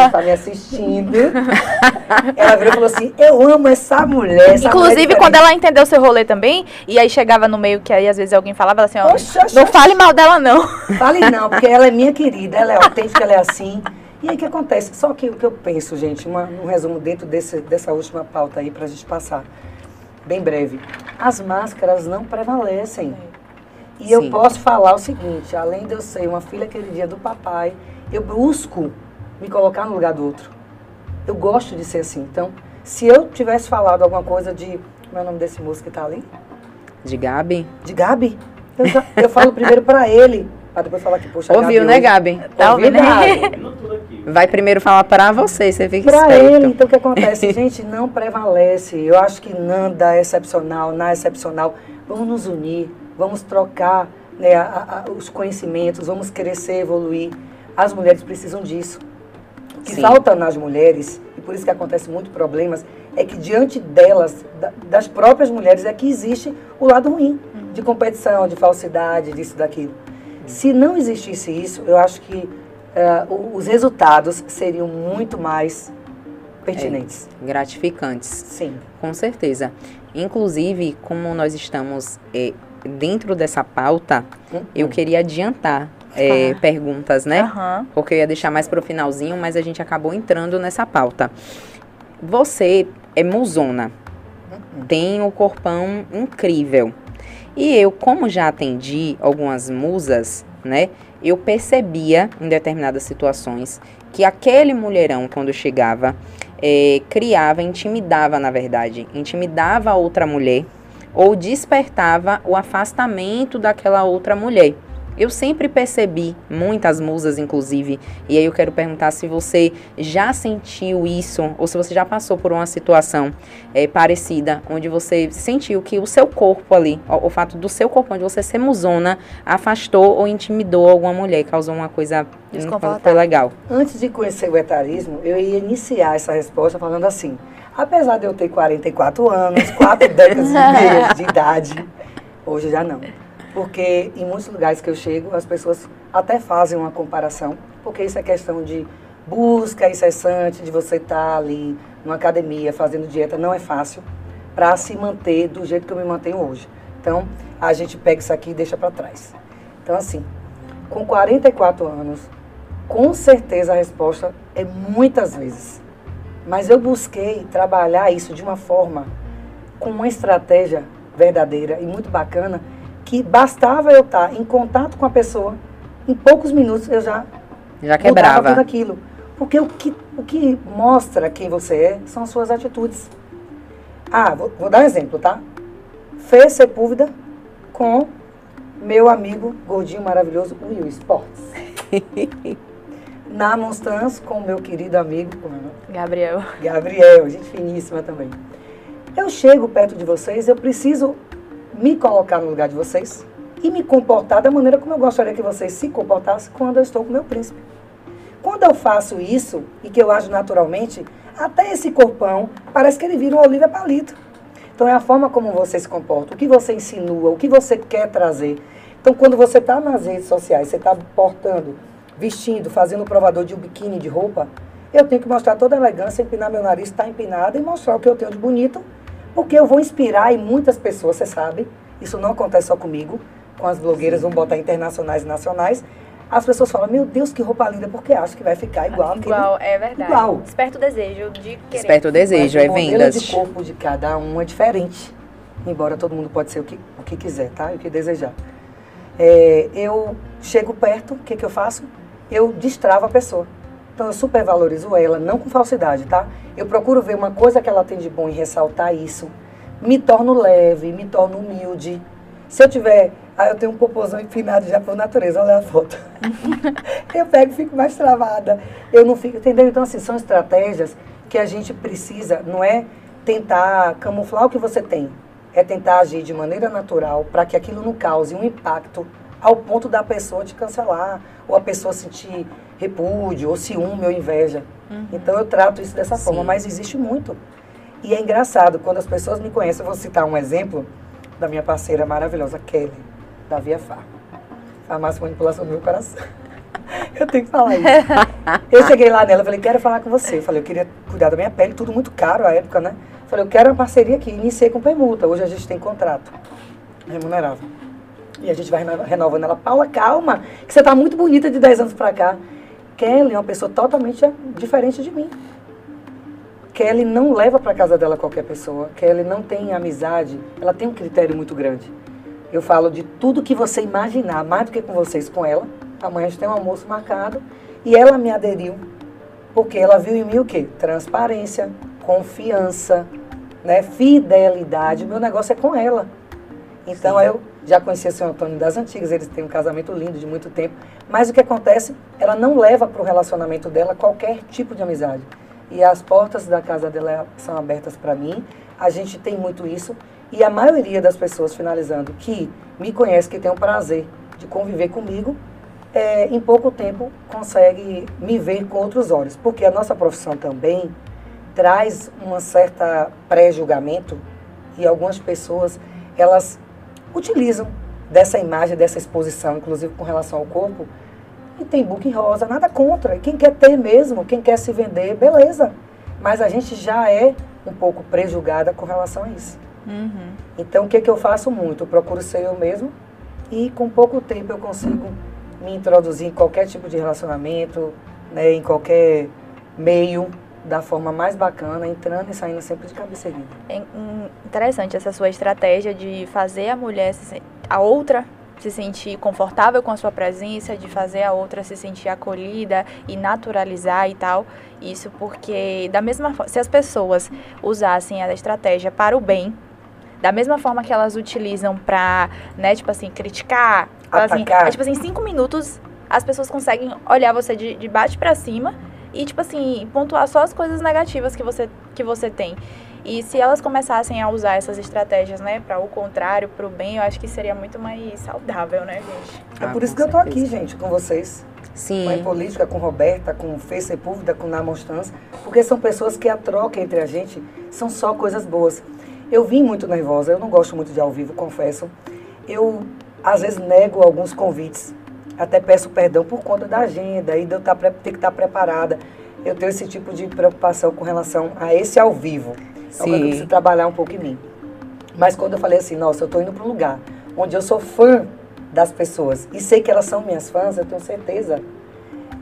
Está me assistindo. Ela virou e falou assim: Eu amo essa mulher. Essa Inclusive, mulher é quando ela entendeu seu rolê também, e aí chegava no meio que aí às vezes alguém falava, assim, ó, Oxa, oxa, não oxa. fale mal dela não. Fale não, porque ela é minha querida, ela é autêntica, ela é assim. E aí o que acontece? Só que o que eu penso, gente, uma- um resumo dentro desse, dessa última pauta aí pra gente passar. Bem breve. As máscaras não prevalecem. E eu Sim. posso falar o seguinte, além de eu ser uma filha queridinha do papai, eu busco me colocar no lugar do outro. Eu gosto de ser assim. Então, se eu tivesse falado alguma coisa de. Como é o nome desse moço que tá ali? De Gabi. De Gabi, eu, já- eu falo primeiro pra ele, pra depois falar que, poxa, Ouviu, né, hoje- Gabi? Tá ouvindo? Gabi? Vai primeiro falar pra você, você fica Pra esperto. ele, então o que acontece? Gente, não prevalece. Eu acho que Nanda é excepcional, na é excepcional. Vamos nos unir, vamos trocar né, a- a- os conhecimentos, vamos crescer, evoluir. As mulheres precisam disso. O que Sim. falta nas mulheres, e por isso que acontece muito problemas, é que diante delas, da- das próprias mulheres, é que existe o lado ruim de competição, de falsidade, disso, daquilo. Se não existisse isso, eu acho que o- os resultados seriam muito mais pertinentes. Gratificantes. Sim. Com certeza. Inclusive, como nós estamos eh, dentro dessa pauta, Hum, eu hum. queria adiantar eh, Ah. perguntas, né? Aham. Porque eu ia deixar mais para o finalzinho, mas a gente acabou entrando nessa pauta. Você é musona, Hum, hum. tem um corpão incrível. E eu, como já atendi algumas musas, né? Eu percebia em determinadas situações que aquele mulherão, quando chegava, eh, criava, intimidava, na verdade, intimidava a outra mulher ou despertava o afastamento daquela outra mulher. Eu sempre percebi, muitas musas inclusive, e aí eu quero perguntar se você já sentiu isso, ou se você já passou por uma situação eh, parecida, onde você sentiu que o seu corpo ali, o, o fato do seu corpo, onde você ser musona, afastou ou intimidou alguma mulher, causou uma coisa não foi legal. Antes de conhecer o etarismo, eu ia iniciar essa resposta falando assim: apesar de eu ter 44 anos, quatro décadas e meia de idade, hoje já não. Porque em muitos lugares que eu chego, as pessoas até fazem uma comparação, porque isso é questão de busca incessante, de você estar ali numa academia fazendo dieta, não é fácil para se manter do jeito que eu me mantenho hoje. Então, a gente pega isso aqui e deixa para trás. Então, assim, com 44 anos, com certeza a resposta é muitas vezes. Mas eu busquei trabalhar isso de uma forma, com uma estratégia verdadeira e muito bacana, que bastava eu estar em contato com a pessoa, em poucos minutos eu já Já quebrava. tudo aquilo. Porque o que, o que mostra quem você é são as suas atitudes. Ah, vou, vou dar um exemplo, tá? Fê Sepúlveda com meu amigo gordinho maravilhoso Will Sports. Na Monstans com meu querido amigo como é o nome? Gabriel. Gabriel, gente finíssima também. Eu chego perto de vocês, eu preciso me colocar no lugar de vocês e me comportar da maneira como eu gostaria que vocês se comportassem quando eu estou com meu príncipe. Quando eu faço isso e que eu ajo naturalmente, até esse corpão parece que ele vira um Olivia Palito. Então é a forma como você se comporta, o que você insinua, o que você quer trazer. Então quando você está nas redes sociais, você está portando, vestindo, fazendo provador de um biquíni de roupa, eu tenho que mostrar toda a elegância, empinar meu nariz, estar empinado e mostrar o que eu tenho de bonito, porque eu vou inspirar em muitas pessoas, você sabe, isso não acontece só comigo, com as blogueiras, vamos botar internacionais e nacionais, as pessoas falam, meu Deus, que roupa linda, porque acham que vai ficar igual aquele Igual, é verdade. Igual. Desperta o desejo de querer. Desperta o desejo, é o vendas. de corpo de cada um é diferente. Embora todo mundo pode ser o que, o que quiser, tá? E o que desejar. É, eu chego perto, o que, que eu faço? Eu destravo a pessoa. Então eu supervalorizo ela, não com falsidade, tá? Eu procuro ver uma coisa que ela tem de bom e ressaltar isso. Me torno leve, me torno humilde. Se eu tiver. Ah, eu tenho um popozão empinado já por natureza, olha a foto. eu pego e fico mais travada. Eu não fico, entendeu? Então, assim, são estratégias que a gente precisa, não é tentar camuflar o que você tem, é tentar agir de maneira natural para que aquilo não cause um impacto ao ponto da pessoa te cancelar, ou a pessoa sentir repúdio, ou ciúme, ou inveja. Então eu trato isso dessa forma, Sim. mas existe muito. E é engraçado, quando as pessoas me conhecem, eu vou citar um exemplo da minha parceira maravilhosa, Kelly, da Via Farma. Farmácia Manipulação do meu coração. Eu tenho que falar isso. Eu cheguei lá nela, falei, quero falar com você. Eu falei, eu queria cuidar da minha pele, tudo muito caro à época, né? Eu falei, eu quero uma parceria aqui. Iniciei com permuta, hoje a gente tem contrato remunerável. E a gente vai reno- renovando ela. Paula, calma, que você tá muito bonita de 10 anos pra cá. Kelly é uma pessoa totalmente diferente de mim. Kelly não leva para casa dela qualquer pessoa. Kelly não tem amizade. Ela tem um critério muito grande. Eu falo de tudo que você imaginar, mais do que com vocês, com ela. Amanhã a gente tem um almoço marcado. E ela me aderiu. Porque ela viu em mim o quê? Transparência, confiança, né? fidelidade. O meu negócio é com ela. Então eu já conhecia o senhor Antônio das antigas, eles têm um casamento lindo de muito tempo. Mas o que acontece, ela não leva para o relacionamento dela qualquer tipo de amizade. E as portas da casa dela são abertas para mim. A gente tem muito isso. E a maioria das pessoas, finalizando, que me conhece, que tem o prazer de conviver comigo, é, em pouco tempo consegue me ver com outros olhos. Porque a nossa profissão também traz uma certa pré-julgamento e algumas pessoas, elas utilizam dessa imagem, dessa exposição, inclusive com relação ao corpo, e tem book rosa, nada contra. Quem quer ter mesmo, quem quer se vender, beleza. Mas a gente já é um pouco prejulgada com relação a isso. Uhum. Então, o que, que eu faço muito? Eu procuro ser eu mesmo e com pouco tempo eu consigo me introduzir em qualquer tipo de relacionamento, né, em qualquer meio, da forma mais bacana, entrando e saindo sempre de cabeça erguida. É interessante essa sua estratégia de fazer a mulher, a outra se sentir confortável com a sua presença, de fazer a outra se sentir acolhida e naturalizar e tal. Isso porque, da mesma forma, se as pessoas usassem a estratégia para o bem, da mesma forma que elas utilizam para, né, tipo assim, criticar, assim, é, tipo assim, cinco minutos as pessoas conseguem olhar você de, de baixo para cima e, tipo assim, pontuar só as coisas negativas que você, que você tem. E se elas começassem a usar essas estratégias, né, para o contrário, para o bem, eu acho que seria muito mais saudável, né, gente? É por ah, isso que certeza. eu tô aqui, gente, com vocês. Sim. Com a Política, com Roberta, com Fê Sepúlveda, com Namonstância, porque são pessoas que a troca entre a gente são só coisas boas. Eu vim muito nervosa, eu não gosto muito de ao vivo, confesso. Eu, às vezes, nego alguns convites. Até peço perdão por conta da agenda e de eu tá, ter que estar tá preparada. Eu tenho esse tipo de preocupação com relação a esse ao vivo. Sim. Que eu preciso trabalhar um pouco em mim. Mas quando eu falei assim, nossa, eu estou indo para um lugar onde eu sou fã das pessoas e sei que elas são minhas fãs, eu tenho certeza,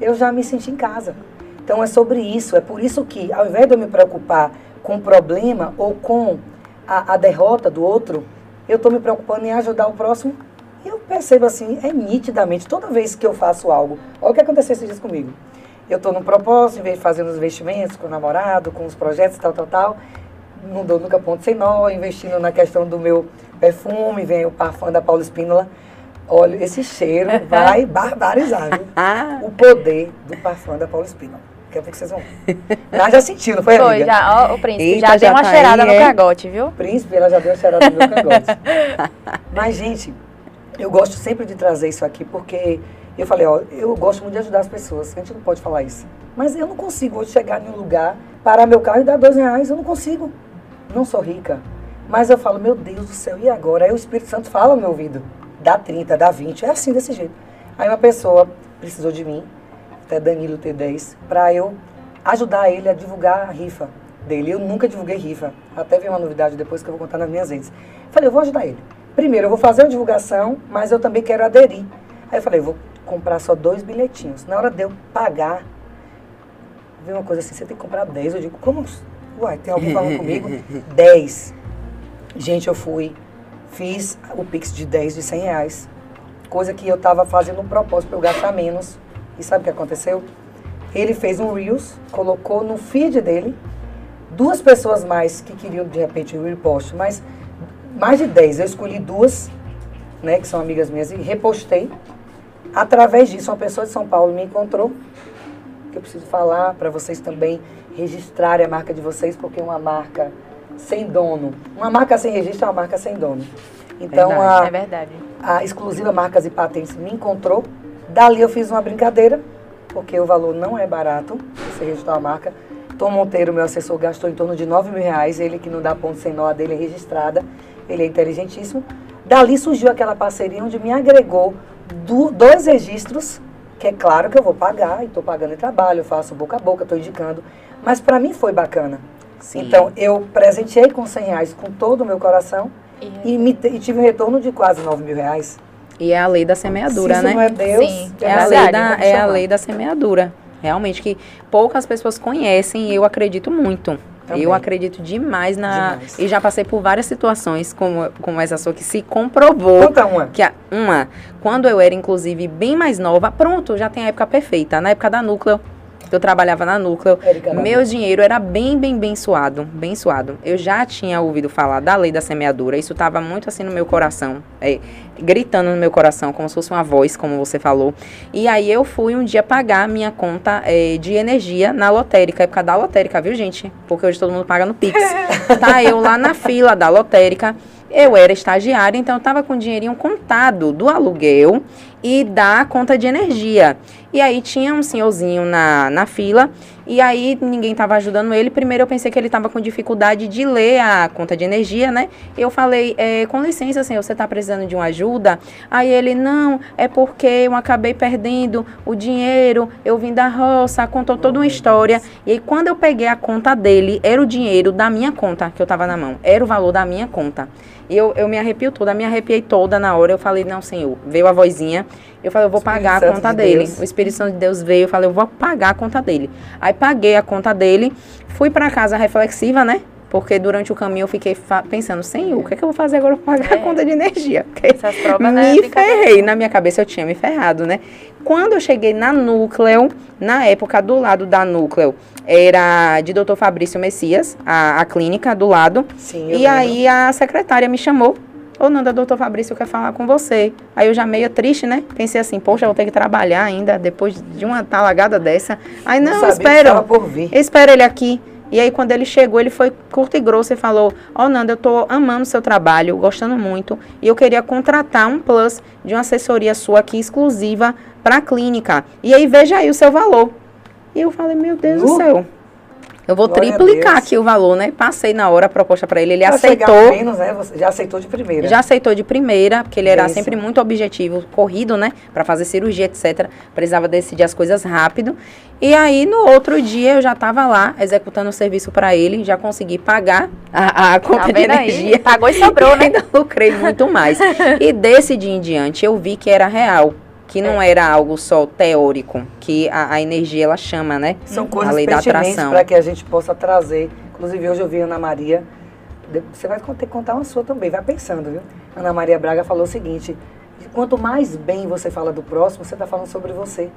eu já me senti em casa. Então é sobre isso, é por isso que, ao invés de eu me preocupar com o problema ou com a, a derrota do outro, eu estou me preocupando em ajudar o próximo. Eu percebo assim, é nitidamente, toda vez que eu faço algo, olha o que aconteceu esses dias comigo. Eu estou num propósito, em vez de fazer os investimentos com o namorado, com os projetos, tal, tal, tal, não dou nunca ponto sem nó, investindo na questão do meu perfume, vem o parfum da Paula Espínola. Olha, esse cheiro vai barbarizar, viu? o poder do parfum da Paula Espínola. Daqui a pouco vocês vão ver. Ela já sentiu, não foi, Foi, já. Ó, o príncipe Eita, já, já deu uma tá cheirada aí, no é? cangote, viu? Príncipe, ela já deu uma cheirada no meu cangote. Mas, gente, eu gosto sempre de trazer isso aqui, porque eu falei, ó, eu gosto muito de ajudar as pessoas. A gente não pode falar isso. Mas eu não consigo hoje chegar em um lugar, parar meu carro e dar dois reais. Eu não consigo. Não sou rica. Mas eu falo, meu Deus do céu, e agora? Aí o Espírito Santo fala no meu ouvido. Dá 30, dá 20. É assim, desse jeito. Aí uma pessoa precisou de mim, até Danilo T10, para eu ajudar ele a divulgar a rifa dele. Eu nunca divulguei rifa. Até veio uma novidade depois que eu vou contar nas minhas redes. Falei, eu vou ajudar ele. Primeiro, eu vou fazer a divulgação, mas eu também quero aderir. Aí eu falei, vou comprar só dois bilhetinhos. Na hora de eu pagar, veio uma coisa assim, você tem que comprar 10. Eu digo, como? Uai, tem alguém falando comigo? 10. Gente, eu fui, fiz o Pix de 10 de 100 reais. Coisa que eu tava fazendo um propósito para eu gastar menos. E sabe o que aconteceu? Ele fez um Reels, colocou no feed dele, duas pessoas mais que queriam de repente o repost, mas mais de 10. Eu escolhi duas, né, que são amigas minhas, e repostei. Através disso, uma pessoa de São Paulo me encontrou, que eu preciso falar para vocês também registrarem a marca de vocês, porque uma marca sem dono, uma marca sem registro é uma marca sem dono. Então, verdade, a, é verdade. a exclusiva Marcas e Patentes me encontrou Dali eu fiz uma brincadeira, porque o valor não é barato, você registrar a marca. Tom Monteiro, meu assessor, gastou em torno de 9 mil reais, ele que não dá ponto sem nó, a dele é registrada, ele é inteligentíssimo. Dali surgiu aquela parceria onde me agregou do, dois registros, que é claro que eu vou pagar, e estou pagando em trabalho, faço boca a boca, estou indicando, mas para mim foi bacana. Sim. Então, eu presenteei com 100 reais com todo o meu coração e, e, me, e tive um retorno de quase 9 mil reais. E é a lei da semeadura, né? Não é Deus, Sim, é, a lei da, é a lei da semeadura. Realmente que poucas pessoas conhecem e eu acredito muito. Também. Eu acredito demais na. Demais. E já passei por várias situações, como, como essa sua, que se comprovou. Conta uma. Que a, uma, quando eu era, inclusive, bem mais nova, pronto, já tem a época perfeita. Na época da núcleo, eu trabalhava na Núcleo, meu dinheiro era bem, bem, bem suado, bem suado. Eu já tinha ouvido falar da lei da semeadura, isso estava muito assim no meu coração, é, gritando no meu coração, como se fosse uma voz, como você falou. E aí eu fui um dia pagar minha conta é, de energia na lotérica, época da lotérica, viu gente? Porque hoje todo mundo paga no Pix. tá eu lá na fila da lotérica, Eu era estagiária, então eu estava com o dinheirinho contado do aluguel e da conta de energia. E aí tinha um senhorzinho na, na fila e aí ninguém estava ajudando ele. Primeiro eu pensei que ele estava com dificuldade de ler a conta de energia, né? Eu falei, é, com licença, senhor, você está precisando de uma ajuda? Aí ele, não, é porque eu acabei perdendo o dinheiro, eu vim da roça, contou toda uma história. E aí quando eu peguei a conta dele, era o dinheiro da minha conta que eu estava na mão, era o valor da minha conta. E eu, eu me arrepio toda, me arrepiei toda na hora. Eu falei, não, senhor. Veio a vozinha. Eu falei, eu vou pagar a conta de dele. Deus. O Espírito Santo de Deus veio. Eu falei, eu vou pagar a conta dele. Aí paguei a conta dele. Fui para casa reflexiva, né? Porque durante o caminho eu fiquei pensando, senhor, o que, é que eu vou fazer agora para pagar é. a conta de energia? Porque Essas provas, né, me ferrei. Na minha cabeça eu tinha me ferrado, né? Quando eu cheguei na Núcleo, na época do lado da Núcleo, era de Dr. Fabrício Messias, a, a clínica do lado. Sim, e aí a secretária me chamou. Ô, Nanda, doutor Fabrício quer falar com você. Aí eu já meio triste, né? Pensei assim, poxa, vou ter que trabalhar ainda depois de uma talagada dessa. Aí, não, não espero. Espero ele aqui. E aí, quando ele chegou, ele foi curto e grosso e falou: Ó, oh, Nanda, eu tô amando seu trabalho, gostando muito. E eu queria contratar um plus de uma assessoria sua aqui exclusiva para a clínica. E aí, veja aí o seu valor. E eu falei: Meu Deus uh. do céu. Eu vou Glória triplicar aqui o valor, né? Passei na hora a proposta para ele, ele aceitou. Menos, né? Você já aceitou de primeira. Já aceitou de primeira, porque ele era sempre muito objetivo, corrido, né? Para fazer cirurgia, etc. Precisava decidir as coisas rápido. E aí, no outro dia, eu já estava lá, executando o serviço para ele, já consegui pagar a, a conta tá de energia. Aí? Pagou e sobrou, né? Ainda lucrei muito mais. e desse dia em diante, eu vi que era real que não é. era algo só teórico, que a, a, energia ela chama, né? São coisas a lei da atração. para que a gente possa trazer. Inclusive hoje eu vi Ana Maria, você vai ter que contar uma sua também, vai pensando, viu? Ana Maria Braga falou o seguinte: quanto mais bem você fala do próximo, você está falando sobre você.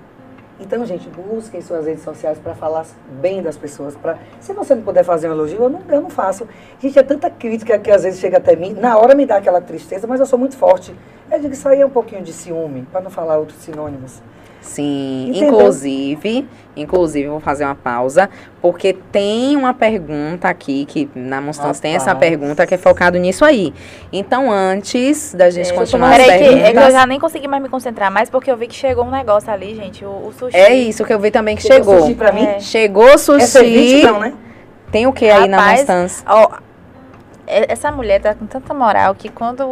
Então, gente, busquem suas redes sociais para falar bem das pessoas. Pra, se você não puder fazer um elogio, eu não, eu não faço. Gente, é tanta crítica que às vezes chega até mim. Na hora me dá aquela tristeza, mas eu sou muito forte. Eu digo, isso aí é um pouquinho de ciúme, para não falar outros sinônimos. Sim, Entendeu? inclusive, inclusive, vou fazer uma pausa, porque tem uma pergunta aqui, que na Monstância tem essa pergunta que é focado nisso aí. Então, antes da gente é, continuar Peraí, que, é que eu já nem consegui mais me concentrar mais, porque eu vi que chegou um negócio ali, gente, o, o sushi. É isso que eu vi também que chegou. chegou. sushi pra mim? É. Chegou sushi. É não, né? Tem o que aí na Monstância? Ó, essa mulher tá com tanta moral que quando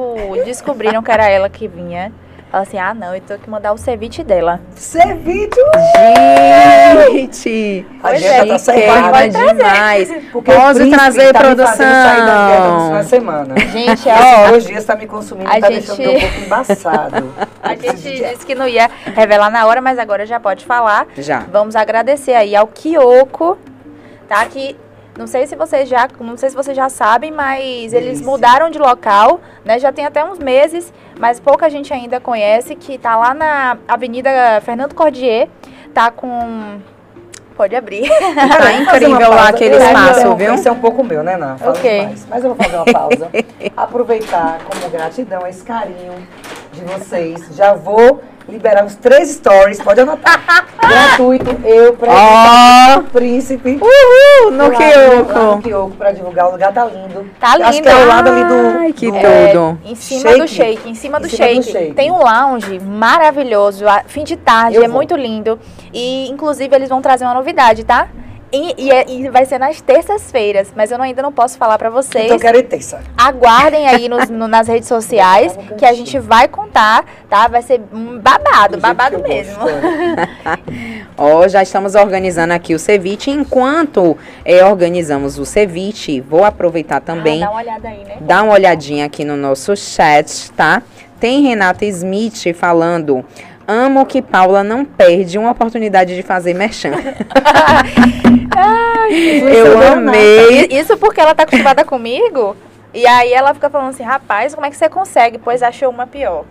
descobriram que era ela que vinha... Fala assim, ah não, eu tenho que mandar o ceviche dela. Ceviche? Gente! A gente tá saindo demais. Porque Pode trazer tá produção. na semana. Gente, ó. Dois dias tá me consumindo, a tá gente... deixando um pouco embaçado. A gente disse que não ia revelar na hora, mas agora já pode falar. Já. Vamos agradecer aí ao Kiyoko, tá? Que não sei se vocês já, não sei se vocês já sabem, mas Delícia. eles mudaram de local, né? Já tem até uns meses, mas pouca gente ainda conhece que tá lá na Avenida Fernando Cordier, tá com Pode abrir. Tá incrível lá aquele espaço, viu? Esse é um pouco meu, né, Ná? Ok. Mais. Mas eu vou fazer uma pausa. Aproveitar como gratidão esse carinho de vocês. Já vou liberar os três stories, pode anotar. Gratuito, eu pra oh. Príncipe. Uhul, no Kiyoko. No Kiyoko, pra divulgar, o lugar tá lindo. Tá lindo. Acho que é o lado ali do... Ai, que do, tudo. É, em cima shake. do shake, em cima, do, em cima shake. do, shake. Tem um lounge maravilhoso, fim de tarde, eu é vou. muito lindo. E, inclusive, eles vão trazer uma novidade, tá? E, e, é, e, vai ser nas terças-feiras, mas eu não, ainda não posso falar para vocês. Então quero ir terça. Aguardem aí nos, no, nas redes sociais que a gente vai contar, tá? Vai ser um babado, babado mesmo. Ó, oh, já estamos organizando aqui o ceviche. Enquanto é, organizamos o ceviche, vou aproveitar também. Ah, dá uma olhada aí, né? Dá uma olhadinha aqui no nosso chat, tá? Tem Renata Smith falando. Amo que Paula não perde uma oportunidade de fazer merchan. Ai, eu amei. Isso porque ela tá acostumada comigo. E aí ela fica falando assim, rapaz, como é que você consegue? Pois achou uma pior.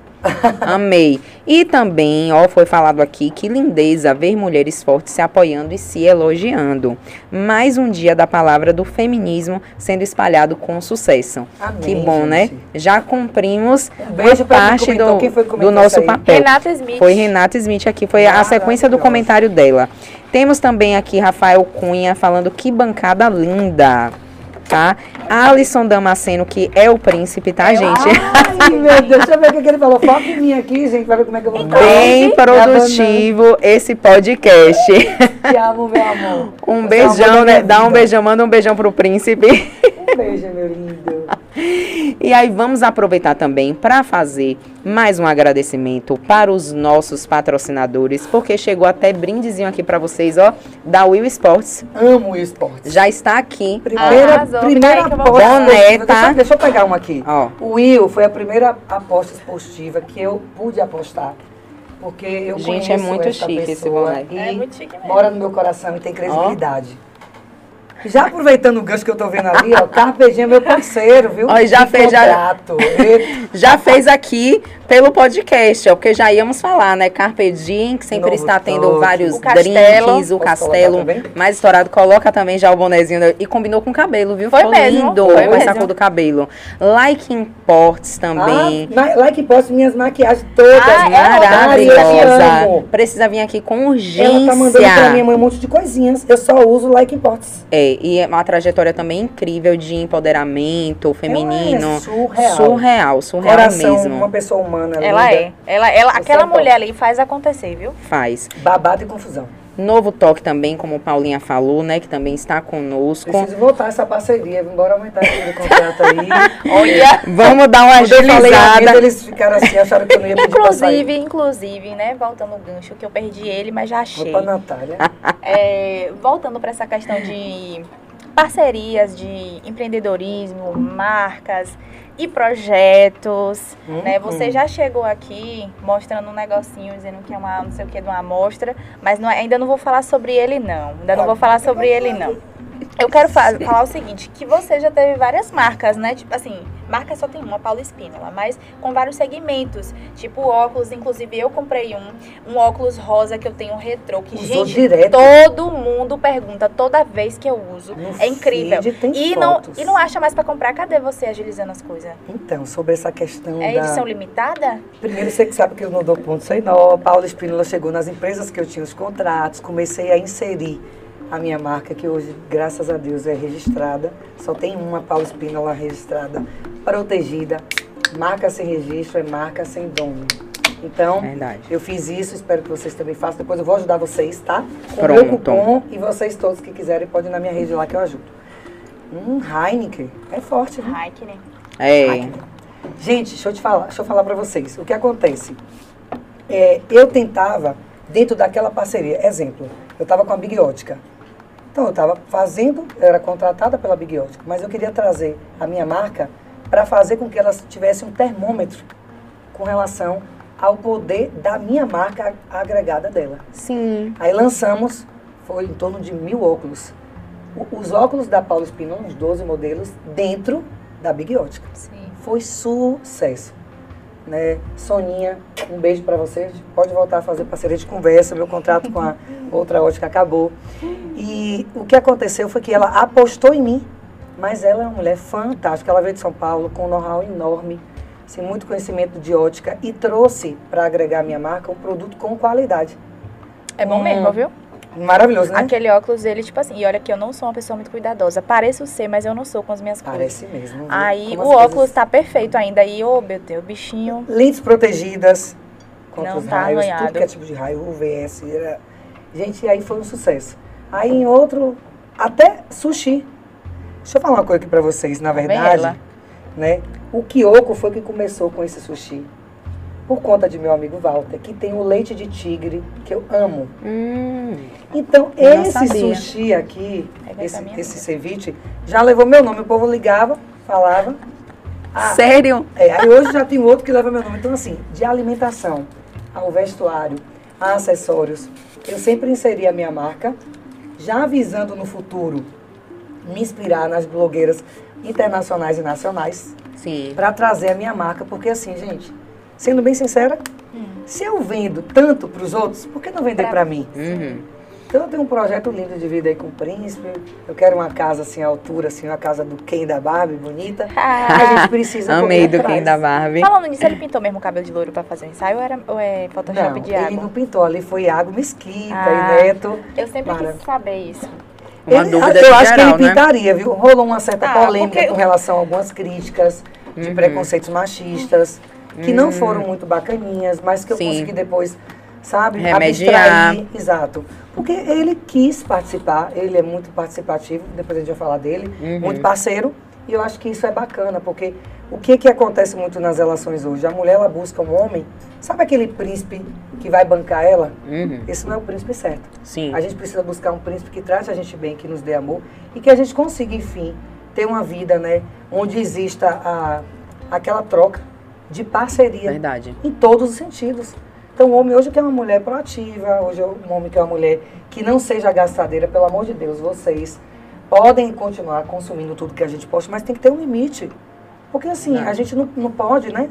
Amei. E também, ó, foi falado aqui que lindeza ver mulheres fortes se apoiando e se elogiando. Mais um dia da palavra do feminismo sendo espalhado com sucesso. Amém, que bom, né? gente. né? Já cumprimos um parte do, do nosso papel. Renata Smith. Foi Renata Smith aqui, foi a sequência do comentário dela. Temos também aqui Rafael Cunha falando que bancada linda. Tá? Alisson Damasceno, que é o príncipe, tá, gente? Ai, meu Deus, deixa eu ver o que ele falou. Foca em mim aqui, gente, pra ver como é que eu vou Bem produtivo esse podcast. Te amo, meu amor. Um Você beijão, né? Dá um beijão, manda um beijão pro príncipe. Um beijo, meu lindo. E aí vamos aproveitar também para fazer mais um agradecimento para os nossos patrocinadores, porque chegou até brindezinho aqui para vocês, ó, da Will Sports. Amo o esporte. Já está aqui. Primeira, Arrasou. primeira Peraí aposta. Boné, tá? Deixa, deixa eu pegar uma aqui. Ó. O Will foi a primeira aposta esportiva que eu pude apostar. Porque eu Gente, é conheço muito essa chique esse pessoa boné. E É muito chique mesmo. mora no meu coração e tem credibilidade. Já aproveitando o gancho que eu tô vendo ali, ó, Carpe Diem é meu parceiro, viu? Ó, já fez, já- Já fez aqui pelo podcast, ó, porque já íamos falar, né? Carpe Diem, que sempre Novo está tendo toque. vários O castelo. drinks, o castelo mais estourado. Coloca também já o bonezinho da- e combinou com o cabelo, viu? Foi Ficou mesmo, lindo foi com essa mesmo. cor do cabelo. Like Imports também. Ah, like posto minhas maquiagens todas. Ah, é? Maravilhosa. Precisa vir aqui com urgência. Ela tá mandando pra minha mãe um monte de coisinhas. Eu só uso like imports. É, e é uma trajetória também incrível de empoderamento feminino. Ela é surreal. Surreal, surreal Coração, mesmo. uma pessoa humana. Ela linda. é. Ela, ela, Você aquela é top. mulher ali faz acontecer, viu? Faz. Babado e confusão. Novo toque também, como Paulinha falou, né? Que também está conosco. Preciso voltar essa parceria. Embora aumentar aquele contrato aí. Olha. Vamos dar uma agilizada. eles ficaram assim, acharam que eu não ia pedir. Inclusive, inclusive, né? Voltando ao gancho, que eu perdi ele, mas já Vou achei. pra Natália. É, voltando para essa questão de parcerias de empreendedorismo, marcas e projetos, Hum, né? Você já chegou aqui mostrando um negocinho, dizendo que é uma não sei o que de uma amostra, mas não é- ainda não vou falar sobre ele não. Ainda não vou falar sobre ele não. Eu quero fa- falar o seguinte, que você já teve várias marcas, né? Tipo assim, marca só tem uma, Paula Espínola, mas com vários segmentos. Tipo óculos, inclusive eu comprei um, um óculos rosa que eu tenho retrô, que Usou gente, direto. todo mundo pergunta toda vez que eu uso. No é incrível. E não, e não acha mais pra comprar, cadê você agilizando as coisas? Então, sobre essa questão É da... edição limitada? Primeiro, você que sabe que eu não dou ponto sem nó. Paula Espínola chegou nas empresas que eu tinha os contratos. Comecei a inserir a minha marca, que hoje, graças a Deus, é registrada. Só tem uma Paula Espínola registrada, protegida. Marca sem registro é marca sem dono. Então, Verdade. eu fiz isso, espero que vocês também façam. Depois eu vou ajudar vocês, tá? Com o meu Pronto. cupom e vocês todos que quiserem podem ir na minha rede lá que eu ajudo. Hum, Heineken. É forte, que nem. É. Gente, deixa eu te falar, deixa eu falar pra vocês. O que acontece? É, eu tentava, dentro daquela parceria, exemplo, eu estava com a Big Ótica. Então, eu estava fazendo, eu era contratada pela Big Ótica, mas eu queria trazer a minha marca para fazer com que elas tivessem um termômetro com relação ao poder da minha marca agregada dela. Sim. Aí lançamos, foi em torno de mil óculos. O- Os óculos da Paulo Espinola, uns 12 modelos, dentro da Big Ótica Sim. foi sucesso. Né? Soninha, um beijo pra você. Pode voltar a fazer parceria de conversa. Meu contrato com a outra ótica acabou. E o que aconteceu foi que ela apostou em mim, mas ela é uma mulher fantástica. Ela veio de São Paulo com um know-how enorme, assim, muito conhecimento de ótica e trouxe para agregar a minha marca um produto com qualidade. É bom Hum. mesmo, viu? Maravilhoso, né? Aquele óculos dele, tipo assim, e olha que eu não sou uma pessoa muito cuidadosa. Pareço ser, mas eu não sou com as minhas cores. Parece mesmo. viu? Aí Como o as coisas- óculos tá perfeito ainda. E, ô, meu Deus, bichinho. Lentes protegidas contra Não os tá raios, arranhado. tudo que é tipo de raio, UVS. Era... Gente, aí foi um sucesso. Aí em outro, até sushi. Deixa eu falar uma coisa aqui pra vocês, na verdade. Né? O Kyoko foi que começou com esse sushi. Por conta de meu amigo Walter, que tem o leite de tigre, que eu amo. Hum. Então, esse sushi aqui, É esse, esse ceviche, já levou meu nome. O povo ligava, falava. Ah, Sério? é, aí hoje já tem outro que leva meu nome. Então, assim, de alimentação ao vestuário, a acessórios, eu sempre inseri a minha marca, já avisando no futuro me inspirar nas blogueiras internacionais e nacionais Sim. para trazer a minha marca, porque assim, gente, sendo bem sincera, se eu vendo tanto para os outros, por que não vender Pra- para mim? Uhum. Então eu tenho um projeto lindo de vida aí com o príncipe. Eu quero uma casa assim, à altura, assim, uma casa do Ken da Barbie, bonita. A gente precisa Amei correr do atrás. Ken da Barbie. Falando nisso, ele pintou mesmo o cabelo de loiro pra fazer o ensaio ou, era, ou é Photoshop Não, de ele água? não pintou ali, foi água mesquita Ah. e neto. Eu sempre Mara- quis saber isso. uma Ele- dúvida eu acho geral, que ele né? pintaria, viu? Rolou uma certa Ah, polêmica porque- com relação a algumas críticas de Uhum. preconceitos machistas, que não foram muito bacaninhas, mas que eu Sim. consegui depois, sabe, Remediar. abstrair. Exato. Porque ele quis participar, ele é muito participativo, depois a gente vai falar dele, Uhum. muito parceiro, e eu acho que isso é bacana, porque o que que acontece muito nas relações hoje? A mulher, ela busca um homem, sabe aquele príncipe que vai bancar ela? Uhum. Esse não é o príncipe certo. Sim. A gente precisa buscar um príncipe que trate a gente bem, que nos dê amor e que a gente consiga, enfim, ter uma vida, né, onde exista a, aquela troca de parceria Verdade. em todos os sentidos. Então, o homem hoje quer uma mulher proativa, hoje um homem quer uma mulher que não seja gastadeira, pelo amor de Deus, vocês podem continuar consumindo tudo que a gente posta, mas tem que ter um limite. Porque assim, a gente não, não pode, né,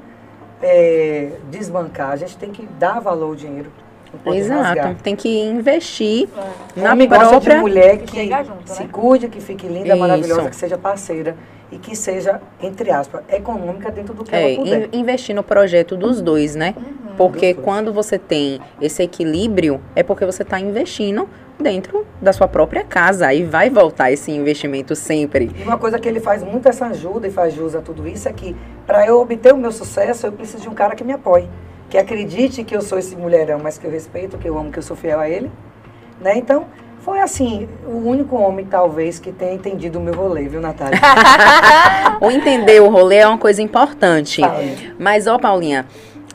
é, desbancar, a gente tem que dar valor ao dinheiro. Exato. Tem que investir na Homem gosta própria. de mulher Que que junto, se né? cuide, que fique linda, Isso. maravilhosa, que seja parceira e que seja, entre aspas, econômica dentro do que É, ela puder. in- investir no projeto dos dois, né? Uhum. Porque Dos dois. quando você tem esse equilíbrio, é porque você está investindo dentro da sua própria casa. Aí vai voltar esse investimento sempre. E uma coisa que ele faz muito essa ajuda e faz jus a tudo isso é que para eu obter o meu sucesso, eu preciso de um cara que me apoie, que acredite que eu sou esse mulherão, mas que eu respeito, que eu amo, que eu sou fiel a ele, né? Então, foi assim, o único homem talvez que tenha entendido o meu rolê, viu, Natália? O entender o rolê é uma coisa importante. Mas, ó, Paulinha,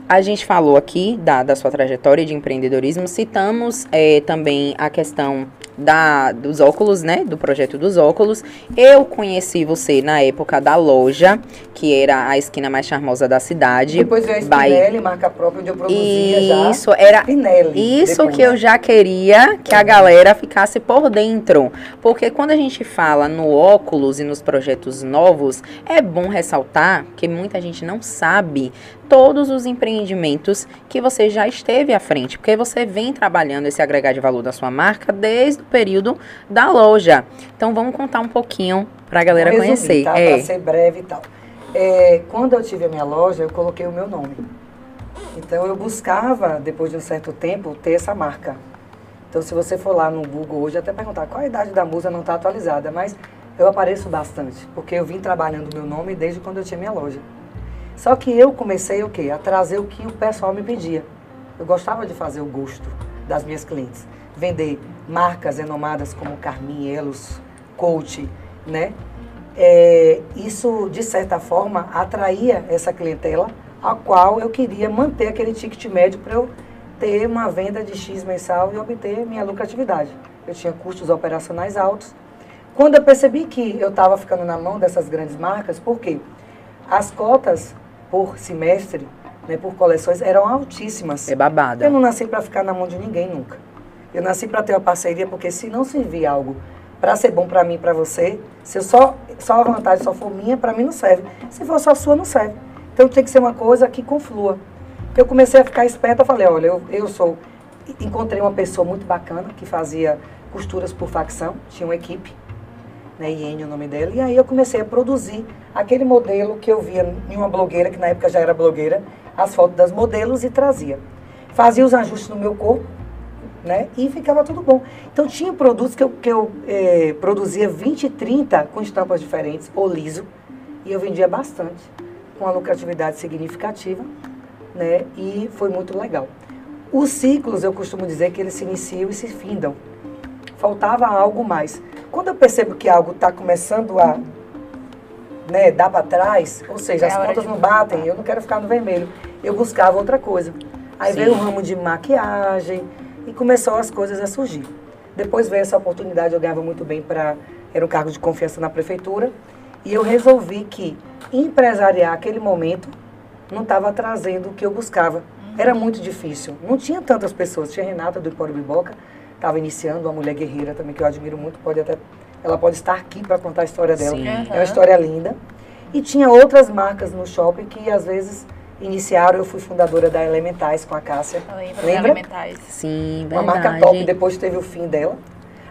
a gente falou aqui da, da sua trajetória de empreendedorismo, citamos eh, também a questão da, dos óculos, né? Do projeto dos óculos. Eu conheci você na época da loja, que era a esquina mais charmosa da cidade. Depois veio a By- Spinelli, marca própria, onde eu produzia já. Isso, era Spinelli. Isso depois. que eu já queria que a galera ficasse por dentro. Porque quando a gente fala no óculos e nos projetos novos, é bom ressaltar que muita gente não sabe todos os empreendimentos que você já esteve à frente. Porque você vem trabalhando esse agregar de valor da sua marca desde o período da loja. Então vamos contar um pouquinho pra galera Vou resumir, conhecer. Tá? É. Pra ser breve e tal. É, quando eu tive a minha loja, eu coloquei o meu nome. Então eu buscava, depois de um certo tempo, ter essa marca. Então se você for lá no Google hoje, até perguntar qual a idade da musa não está atualizada, mas eu apareço bastante, porque eu vim trabalhando o meu nome desde quando eu tinha minha loja. Só que eu comecei o quê? A trazer o que o pessoal me pedia. Eu gostava de fazer o gosto das minhas clientes. Vender marcas renomadas como Carmin, Elos, Coach, né? É, isso, de certa forma, atraía essa clientela, a qual eu queria manter aquele ticket médio para eu ter uma venda de X mensal e obter minha lucratividade. Eu tinha custos operacionais altos. Quando eu percebi que eu estava ficando na mão dessas grandes marcas, por quê? As cotas por semestre, né, por coleções, eram altíssimas. É babada. Eu não nasci para ficar na mão de ninguém nunca. Eu nasci para ter uma parceria, porque se não servir algo para ser bom para mim e para você, se eu só, só a vantagem só for minha, para mim não serve. Se for só sua, não serve. Então tem que ser uma coisa que conflua. Eu comecei a ficar esperta, eu falei, olha, eu, eu sou... Encontrei uma pessoa muito bacana que fazia costuras por facção, tinha uma equipe, né, Iene o nome dela, e aí eu comecei a produzir aquele modelo que eu via em uma blogueira, que na época já era blogueira, as fotos das modelos e trazia. Fazia os ajustes no meu corpo, né, e ficava tudo bom. Então tinha produtos que eu, que eu eh, produzia 20, 30 com estampas diferentes, ou liso, e eu vendia bastante, com uma lucratividade significativa, né, e foi muito legal. Os ciclos, eu costumo dizer que eles se iniciam e se findam. Faltava algo mais. Quando eu percebo que algo está começando a né, dar para trás, ou seja, É as contas não batem, eu não quero ficar no vermelho. Eu buscava outra coisa. Aí Sim. veio o ramo de maquiagem e começou as coisas a surgir. Depois veio essa oportunidade, eu ganhava muito bem para. Era um cargo de confiança na prefeitura. E eu resolvi que empresariar aquele momento não estava trazendo o que eu buscava. Era muito difícil. Não tinha tantas pessoas. Tinha Renata do Empório Biboca, estava iniciando, uma mulher guerreira também, que eu admiro muito. Pode até, ela pode estar aqui para contar a história dela. Sim. É uma história linda. E tinha outras marcas no shopping que às vezes iniciaram. Eu fui fundadora da Elementais com a Cássia. Lembro, Lembra? Elementais. Sim, Uma verdade. marca top, depois teve o fim dela.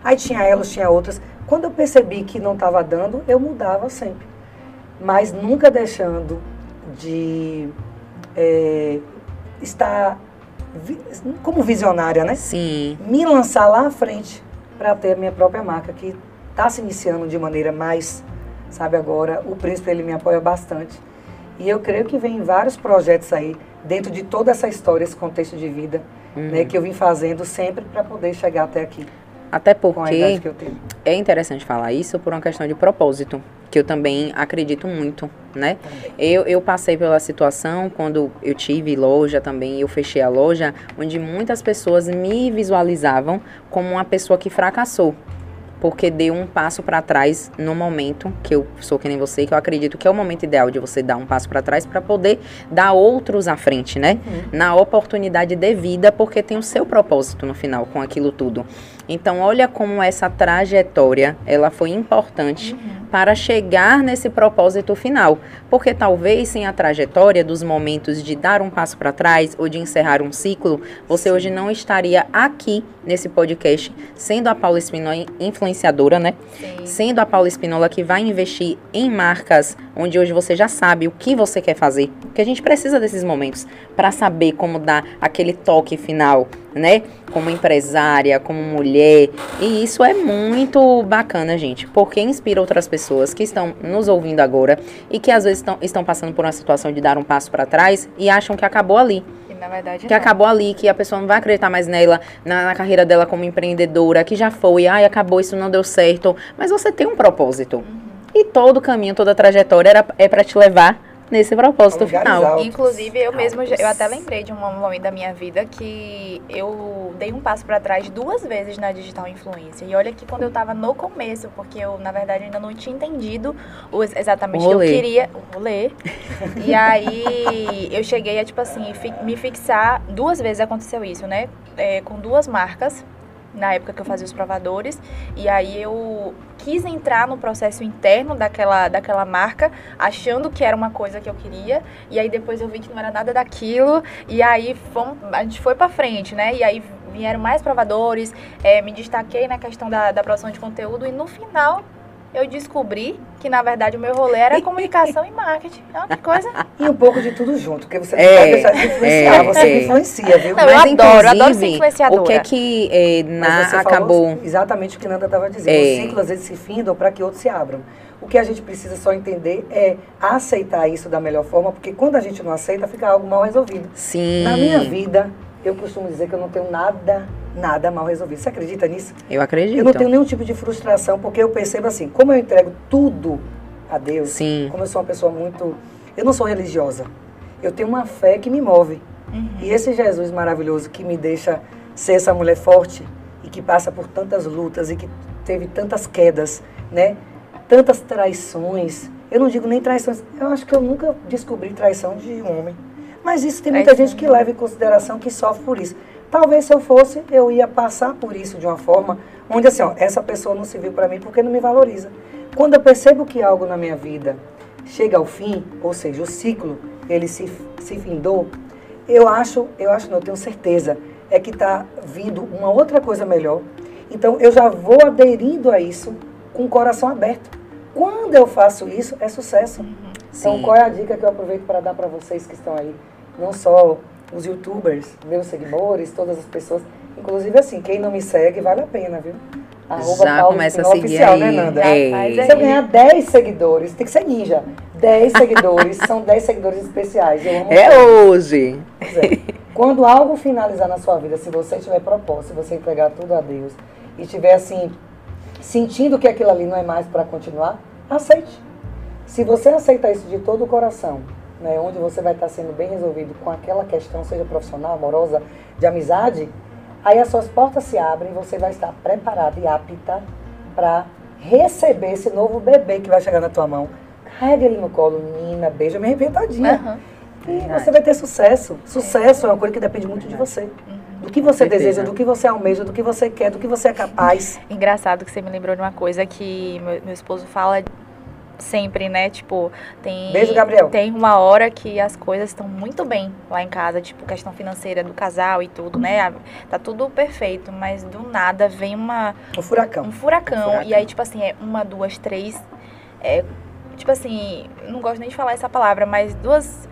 Aí tinha elas, tinha outras. Quando eu percebi que não estava dando, eu mudava sempre. Mas nunca deixando de é, estar como visionária, né? Sim. Me lançar lá à frente para ter a minha própria marca, que está se iniciando de maneira mais, sabe, agora. O príncipe, ele me apoia bastante. E eu creio que vem vários projetos aí, dentro de toda essa história, esse contexto de vida, Uhum. né, que eu vim fazendo sempre para poder chegar até aqui, Até porque é interessante falar isso por uma questão de propósito, que eu também acredito muito, né? Eu, eu passei pela situação quando eu tive loja também, eu fechei a loja, onde muitas pessoas me visualizavam como uma pessoa que fracassou. Porque deu um passo para trás no momento que eu sou que nem você, que eu acredito que é o momento ideal de você dar um passo para trás para poder dar outros à frente, né? Na oportunidade devida, porque tem o seu propósito no final com aquilo tudo. Então, olha como essa trajetória, ela foi importante para chegar nesse propósito final. Porque talvez sem a trajetória dos momentos de dar um passo para trás ou de encerrar um ciclo, você hoje não estaria aqui nesse podcast, sendo a Paula Espinola influenciadora, né? Sim. Sendo a Paula Espinola que vai investir em marcas onde hoje você já sabe o que você quer fazer. Porque a gente precisa desses momentos para saber como dar aquele toque final, né? Como empresária, como mulher. E isso é muito bacana, gente, porque inspira outras pessoas que estão nos ouvindo agora e que às vezes estão, estão passando por uma situação de dar um passo para trás e acham que acabou ali. Na verdade Que não. acabou ali, que a pessoa não vai acreditar mais nela, na, na carreira dela como empreendedora, que já foi, ai, acabou, isso não deu certo. Mas você tem um propósito. E todo o caminho, toda a trajetória era, é para te levar nesse propósito final. altos. Inclusive, eu mesmo, já- eu até lembrei de um momento da minha vida que eu dei um passo pra trás duas vezes na digital influência. E olha que quando eu tava no começo, porque eu, na verdade, ainda não tinha entendido exatamente o que eu queria. O rolê. E aí, eu cheguei a, tipo assim, fi- me fixar. Duas vezes aconteceu isso, né? É, com duas marcas. Na época que eu fazia os provadores. E aí eu quis entrar no processo interno daquela, daquela marca, achando que era uma coisa que eu queria. E aí depois eu vi que não era nada daquilo. E aí a gente foi pra frente, né? E aí vieram mais provadores, é, me destaquei na questão da, da produção de conteúdo. E no final eu descobri que na verdade o meu rolê era comunicação e marketing. É uma coisa. E um pouco de tudo junto, porque você não É, pode deixar de influenciar, é, você é. me influencia, viu? Não, eu adoro, eu adoro ser influenciadora. O que é que Mas na, você falou acabou... exatamente o que Nanda estava dizendo. É. Os ciclos às vezes se findam para que outros se abram. O que a gente precisa só entender é aceitar isso da melhor forma, porque quando a gente não aceita, fica algo mal resolvido. Sim, Na minha vida, eu costumo dizer que eu não tenho nada, nada mal resolvido. Você acredita nisso? eu acredito. Eu não tenho nenhum tipo de frustração, porque eu percebo assim, como eu entrego tudo a Deus, Sim. como eu sou uma pessoa muito. Eu não sou religiosa. Eu tenho uma fé que me move. E esse Jesus maravilhoso que me deixa ser essa mulher forte e que passa por tantas lutas e que teve tantas quedas, né? Tantas traições. Eu não digo nem traições. Eu acho que eu nunca descobri traição de um homem. Mas isso tem muita Traição gente que leva em consideração que sofre por isso. Talvez se eu fosse, eu ia passar por isso de uma forma onde assim, ó, essa pessoa não se viu para mim porque não me valoriza. Quando eu percebo que algo na minha vida chega ao fim, ou seja, o ciclo, ele se, se findou, eu acho, eu acho não, eu tenho certeza, é que está vindo uma outra coisa melhor. Então eu já vou aderindo a isso com o coração aberto. Quando eu faço isso, é sucesso. Então Sim. qual é a dica que eu aproveito para dar para vocês que estão aí? Não só os youtubers, meus seguidores, todas as pessoas. Inclusive assim, quem não me segue, vale a pena, viu? Arroba Já Paulo começa a seguir oficial, aí. né, Nanda? É. Se é eu ganhar 10 seguidores, tem que ser ninja. 10 seguidores, são 10 seguidores especiais. Eu amo É todos. hoje. Pois é. Quando algo finalizar na sua vida, se você tiver propósito, se você entregar tudo a Deus e tiver assim, sentindo que aquilo ali não é mais para continuar, aceite. Se você aceitar isso de todo o coração, né, onde você vai estar sendo bem resolvido com aquela questão, seja profissional, amorosa, de amizade, aí as suas portas se abrem e você vai estar preparada e apta para receber esse novo bebê que vai chegar na tua mão. Carrega ele no colo, menina, beija, me arrebentadinha. Aham. E Verdade. você vai ter sucesso. Sucesso é uma coisa que depende muito de você. Do que você certeza. deseja, do que você almeja, do que você quer, do que você é capaz. Engraçado que você me lembrou de uma coisa que meu, meu esposo fala sempre, né? Tipo, tem. Beijo, Gabriel. Tem uma hora que as coisas estão muito bem lá em casa, tipo, questão financeira do casal e tudo, né? A- Tá tudo perfeito, mas do nada vem uma, Um furacão. um furacão, Um furacão. E aí, tipo assim, é uma, duas, três. É, tipo assim, não gosto nem de falar essa palavra, mas duas.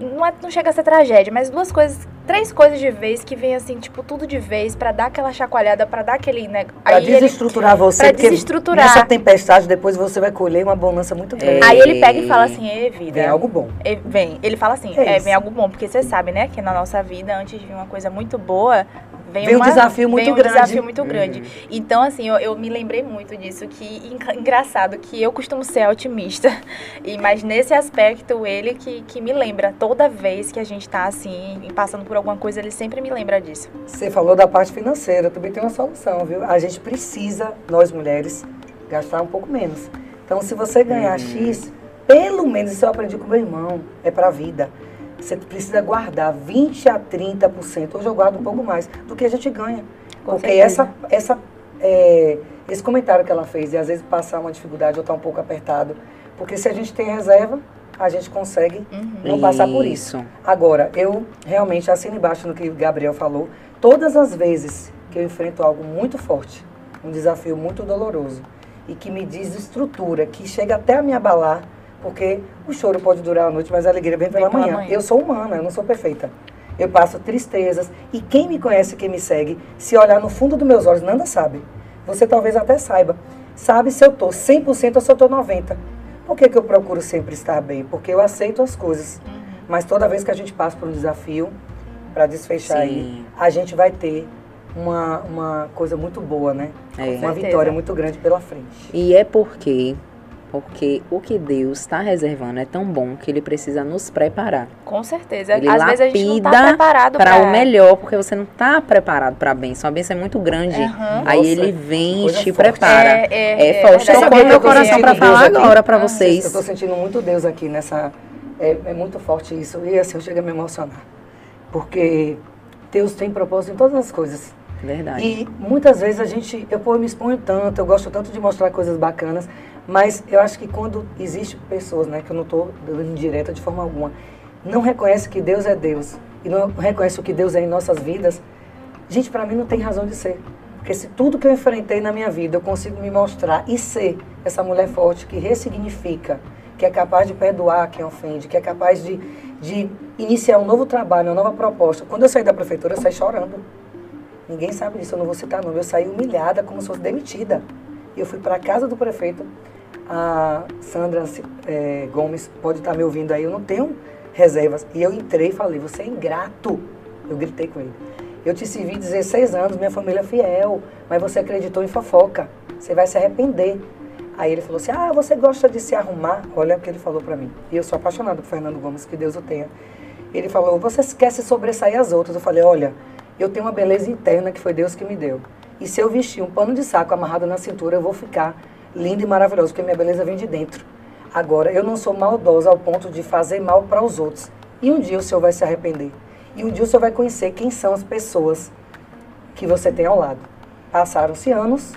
Não, é- não chega a ser tragédia, mas duas coisas três coisas de vez que vem assim, tipo, tudo de vez, pra dar aquela chacoalhada, pra dar aquele, né? Pra aí ele- desestruturar você, pra porque desestruturar. nessa tempestade depois você vai colher uma bonança muito grande. Aí ele pega e fala assim, ei, vida. Vem algo bom. Vem, ele fala assim, É é, vem algo bom, porque você sabe, né, que na nossa vida, antes de vir uma coisa muito boa, vem, Vem um uma- desafio muito vem um grande. desafio muito grande. Então, assim, eu, eu me lembrei muito disso, que engraçado, que eu costumo ser otimista, e mas nesse aspecto, ele que, que me lembra, toda vez que a gente tá, assim, passando por alguma coisa, ele sempre me lembra disso. Você falou da parte financeira, também tem uma solução, viu? A gente precisa, nós mulheres, gastar um pouco menos. Então, se você ganhar X, pelo menos, isso eu aprendi com meu irmão, é pra vida. Você precisa guardar 20 a 30%. Hoje eu guardo um pouco mais do que a gente ganha. Com Porque certeza. essa, essa, é, esse comentário que ela fez, e às vezes passar uma dificuldade ou estar um pouco apertado. Porque se a gente tem reserva, a gente consegue não passar por isso. Agora, eu realmente assino embaixo no que o Gabriel falou. Todas as vezes que eu enfrento algo muito forte, um desafio muito doloroso, e que me desestrutura, que chega até a me abalar, porque o choro pode durar a noite, mas a alegria vem pela, pela manhã. manhã. Eu sou humana, eu não sou perfeita. Eu passo tristezas. E quem me conhece, quem me segue, se olhar no fundo dos meus olhos, nada sabe. Você talvez até saiba. Sabe se eu tô 100% ou se eu tô 90%. Por que, que eu procuro sempre estar bem? Porque eu aceito as coisas. Mas toda vez que a gente passa por um desafio, para desfechar aí, Sim. a gente vai ter uma, uma coisa muito boa, né? É. Uma vitória muito grande pela frente. E é porque, porque o que Deus está reservando é tão bom que ele precisa nos preparar. Com certeza. Ele Às vezes a gente não tá lapida preparado Para o melhor, porque você não está preparado para a bênção. A bênção é muito grande. Aham. Aí Nossa, ele vem e te forte. prepara. É, é, É, é forte. Tocou meu coração para falar aqui. agora para Ah, vocês. Eu estou sentindo muito Deus aqui nessa. É, é muito forte isso. E assim, eu chego a me emocionar. Porque Deus tem propósito em todas as coisas. Verdade. E muitas vezes a gente, eu, pô, eu me exponho tanto, eu gosto tanto de mostrar coisas bacanas, mas eu acho que quando existe pessoas, né, que eu não estou dando indireta de forma alguma, não reconhece que Deus é Deus e não reconhece o que Deus é em nossas vidas, gente, para mim não tem razão de ser. Porque se tudo que eu enfrentei na minha vida eu consigo me mostrar e ser essa mulher forte que ressignifica, que é capaz de perdoar quem ofende, que é capaz de, de iniciar um novo trabalho, uma nova proposta. Quando eu saí da prefeitura, eu saí chorando. Ninguém sabe disso, eu não vou citar nome. Eu saí humilhada, como se fosse demitida. Eu fui para a casa do prefeito. A Sandra eh, Gomes pode estar me ouvindo aí, eu não tenho reservas. E eu entrei e falei, você é ingrato. Eu gritei com ele. Eu te servi 16 anos, minha família é fiel, mas você acreditou em fofoca. Você vai se arrepender. Aí ele falou assim, ah, você gosta de se arrumar? Olha o que ele falou para mim. E eu sou apaixonada por Fernando Gomes, que Deus o tenha. Ele falou, você quer se sobressair às outras. Eu falei, olha, eu tenho uma beleza interna que foi Deus que me deu. E se eu vestir um pano de saco amarrado na cintura, eu vou ficar linda e maravilhosa, porque minha beleza vem de dentro. Agora, eu não sou maldosa ao ponto de fazer mal para os outros. E um dia o senhor vai se arrepender. E um dia o senhor vai conhecer quem são as pessoas que você tem ao lado. Passaram-se anos,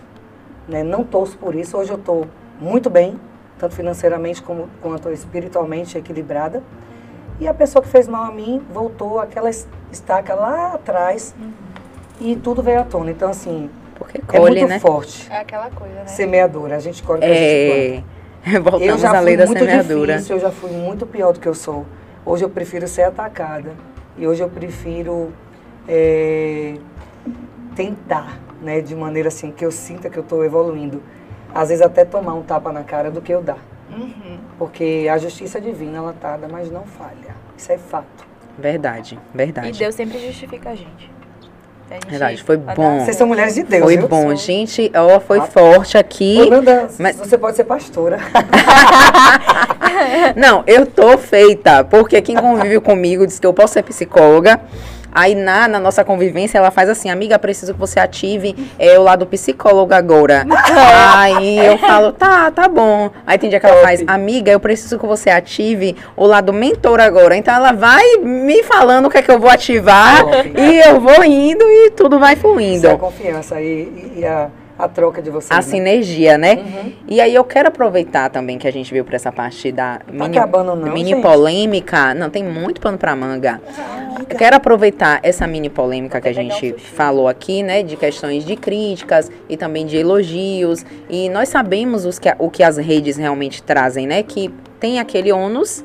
né? não torço por isso. Hoje eu estou muito bem, tanto financeiramente como, quanto espiritualmente equilibrada. E a pessoa que fez mal a mim voltou àquela es- estaca lá atrás e tudo veio à tona. Então, assim, Porque é colhe, muito né? forte É aquela coisa, né? semeadora. A gente colhe o que a gente planta. É. Voltamos Eu já à fui lei da muito semeadura. difícil, eu já fui muito pior do que eu sou. Hoje eu prefiro ser atacada. E hoje eu prefiro é, tentar, né, de maneira assim, que eu sinta que eu estou evoluindo. Às vezes até tomar um tapa na cara do que eu dar. Uhum. Porque a justiça divina, ela tarda, mas não falha. Isso é fato. Verdade, verdade. E Deus sempre justifica a gente. Gente Verdade, foi bom. Vocês são mulheres de Deus, Foi viu? bom, gente. Ó, foi Ah. forte aqui. Ô, Nanda, Mas- você pode ser pastora. Não, eu tô feita, porque quem convive comigo diz que eu posso ser psicóloga. Aí na, na nossa convivência ela faz assim, amiga, preciso que você ative é, o lado psicólogo agora. Aí eu falo, tá, tá bom. Aí tem dia que ela faz, amiga, eu preciso que você ative o lado mentor agora. Então ela vai me falando o que é que eu vou ativar e eu vou indo e tudo vai fluindo. Isso é a confiança e, e- e a, a troca de vocês. A né? sinergia, né? Uhum. E aí eu quero aproveitar também que a gente veio por essa parte da mini, acabando não, mini gente. polêmica. Não, tem muito pano pra manga. Eu quero aproveitar essa mini polêmica que a um gente falou aqui, né? De questões de críticas e também de elogios. E nós sabemos os que, o que as redes realmente trazem, né? Que tem aquele ônus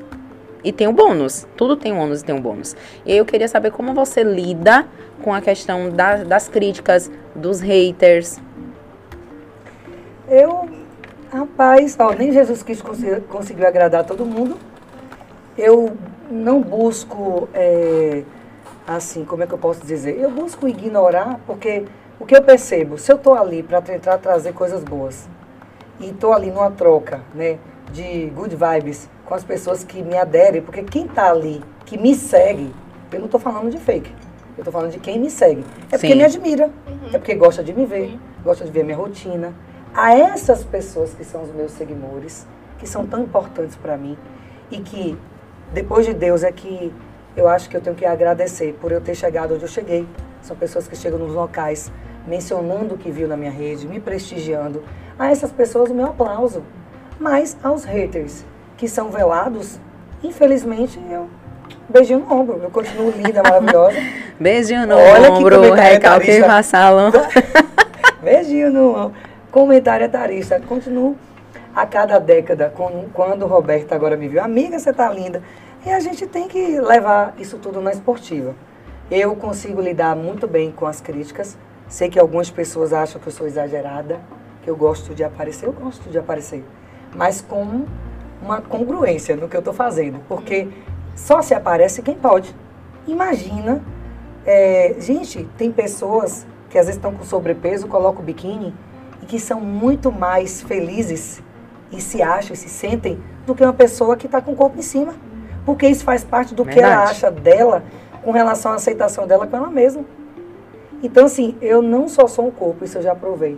e tem o bônus. Tudo tem um ônus e tem um bônus. E eu queria saber como você lida com a questão da, das críticas, dos haters. Eu, rapaz, ó, nem Jesus Cristo conseguiu, conseguiu agradar todo mundo. Eu não busco, é, assim, como é que eu posso dizer? Eu busco ignorar, porque o que eu percebo, se eu estou ali para tentar trazer coisas boas e estou ali numa troca, né, de good vibes com as pessoas que me aderem, porque quem está ali, que me segue, eu não estou falando de fake, eu estou falando de quem me segue. É porque Sim. me admira, é porque gosta de me ver, gosta de ver minha rotina. A essas pessoas que são os meus seguidores, que são tão importantes para mim e que depois de Deus é que eu acho que eu tenho que agradecer por eu ter chegado onde eu cheguei. São pessoas que chegam nos locais mencionando o que viu na minha rede, me prestigiando. A essas pessoas o meu aplauso. Mas aos haters que são velados, infelizmente eu beijinho no ombro. Eu continuo linda, maravilhosa. Beijinho no Olha que ombro, recalque etarista. vassalão. Beijinho no ombro. Comentário etarista. Continuo a cada década, quando o Roberto agora me viu, amiga, você tá linda. E a gente tem que levar isso tudo na esportiva. Eu consigo lidar muito bem com as críticas. Sei que algumas pessoas acham que eu sou exagerada, que eu gosto de aparecer. Eu gosto de aparecer. Mas com uma congruência no que eu estou fazendo. Porque só se aparece quem pode. Imagina é, gente, tem pessoas que às vezes estão com sobrepeso, colocam o biquíni que são muito mais felizes e se acham e se sentem do que uma pessoa que está com o corpo em cima. Porque isso faz parte do que ela Verdade. acha dela com relação à aceitação dela com ela mesma. Então, assim, eu não só sou um corpo, isso eu já provei.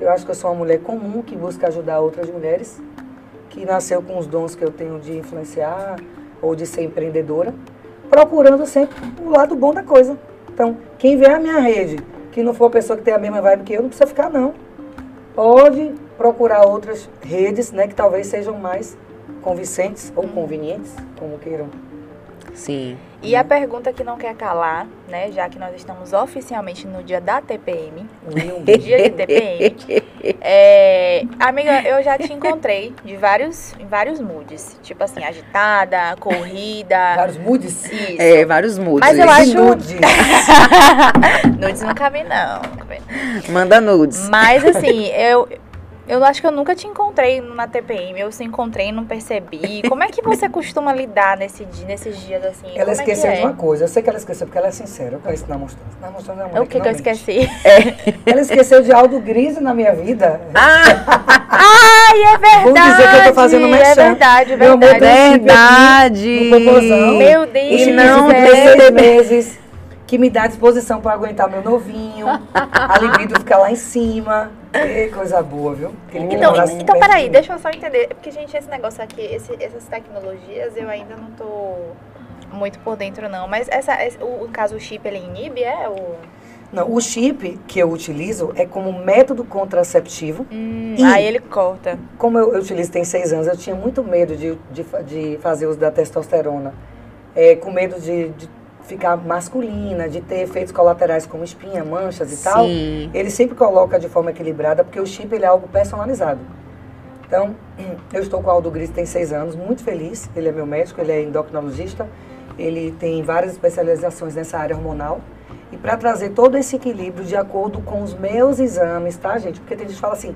Eu acho que eu sou uma mulher comum que busca ajudar outras mulheres, que nasceu com os dons que eu tenho de influenciar ou de ser empreendedora, procurando sempre o lado bom da coisa. Então, quem vê a minha rede, que não for a pessoa que tem a mesma vibe que eu, não precisa ficar, não. Pode procurar outras redes, né, que talvez sejam mais convincentes ou convenientes, como queiram. Sim. E a pergunta que não quer calar, né, já que nós estamos oficialmente no dia da TPM, Will, dia de TPM, é, amiga, eu já te encontrei de vários, em vários moods, tipo assim, agitada, corrida, Vários moods. isso. É, vários moods. Mas eu acho- nudes. Nudes nunca vi não, nunca vi. Manda nudes. Mas assim, eu eu acho que eu nunca te encontrei na TPM, eu se encontrei e não percebi. Como é que você costuma lidar nesse dia, nesses dias assim? Ela Como é que esqueceu é? de uma coisa. Eu sei que ela esqueceu porque ela é sincera. Eu conheço na mostrando. Na mostrando é O que, que eu esqueci? Ela esqueceu de Aldo Grise na minha vida. Ah, Ai, é verdade! Vamos dizer que eu tô fazendo É merchan. verdade, Meu amor, verdade. verdade. Meu Deus, E E não tem tem- seis meses. Que me dá disposição para aguentar meu novinho. A libido fica lá em cima. Que coisa boa, viu? Aquele que Então, então peraí, deixa eu só entender. Porque, gente, esse negócio aqui, esse- essas tecnologias, eu ainda não tô muito por dentro, não. Mas essa, esse- o, no caso, o chip, ele inibe, é? O... Não, o chip que eu utilizo é como método contraceptivo. Hum, E- Aí ele corta. Como eu, eu utilizo tem seis anos, eu tinha muito medo de, de, de fazer uso da testosterona. É, com medo de, de ficar masculina, de ter efeitos colaterais como espinha, manchas e tal. Sim. Ele sempre coloca de forma equilibrada, porque o chip ele é algo personalizado. Então, eu estou com o Aldo Gris, tem seis anos, muito feliz. Ele é meu médico, ele é endocrinologista, ele tem várias especializações nessa área hormonal. E para trazer todo esse equilíbrio de acordo com os meus exames, tá, gente? Porque tem gente que fala assim: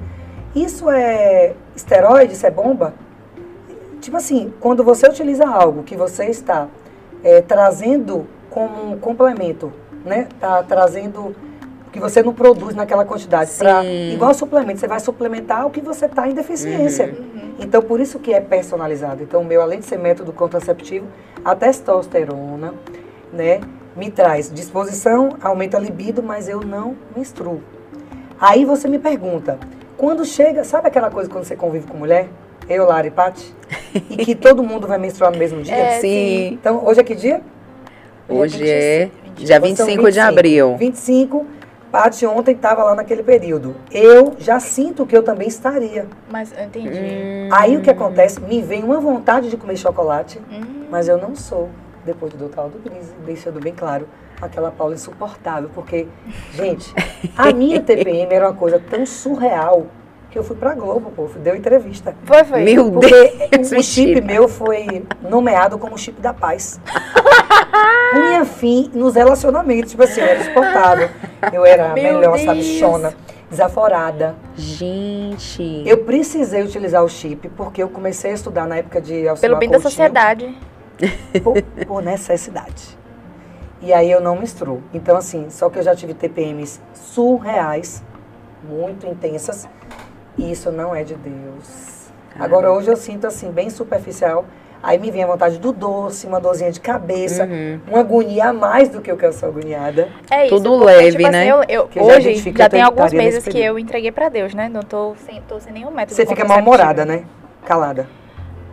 isso é esteroide, isso é bomba? Tipo assim, quando você utiliza algo que você está eh, trazendo como um complemento, né? Tá trazendo que você não produz naquela quantidade. Pra, igual suplemento, você vai suplementar o que você está em deficiência. Então, por isso que é personalizado. Então, o meu, além de ser método contraceptivo, a testosterona, né, me traz disposição, aumenta a libido, mas eu não menstruo. Aí você me pergunta, quando chega, sabe aquela coisa quando você convive com mulher? Eu, Lara e Paty? E que todo mundo vai menstruar no mesmo dia? É, Sim. Então, hoje é que dia? Hoje é dia Hoje são 25 de abril. 25, Paty ontem estava lá naquele período. Eu já sinto que eu também estaria. Mas eu entendi. Hum. Aí o que acontece? Me vem uma vontade de comer chocolate, Hum. mas eu não sou, depois do doutor Aldo Grise, deixando bem claro, aquela Paula insuportável. Porque, gente, a minha TPM era uma coisa tão surreal que eu fui pra Globo, pô, deu entrevista. Foi, foi. Meu Porque Deus, o chip mentira. meu foi nomeado como chip da paz. Punha fim nos relacionamentos. Tipo assim, eu era exportável. Eu era a Meu melhor, Deus. sabichona, desaforada. Gente. Eu precisei utilizar o chip porque eu comecei a estudar na época de Pelo Alcimar bem da Coutinho, sociedade. Por, por necessidade. E aí eu não menstruo. Então, assim, só que eu já tive TPMs surreais, muito intensas, isso não é de Deus. Agora, hoje eu sinto, assim, bem superficial. Aí me vem a vontade do doce, uma dorzinha de cabeça, Uhum. uma agonia a mais do que eu que eu sou agoniada. É isso. Tudo porque, leve, tipo assim, né? eu, eu- Que já a hoje gente fica já tem alguns meses que eu entreguei pra Deus, né? Não tô sem, tô sem nenhum método Você fica mal-humorada, né? Calada.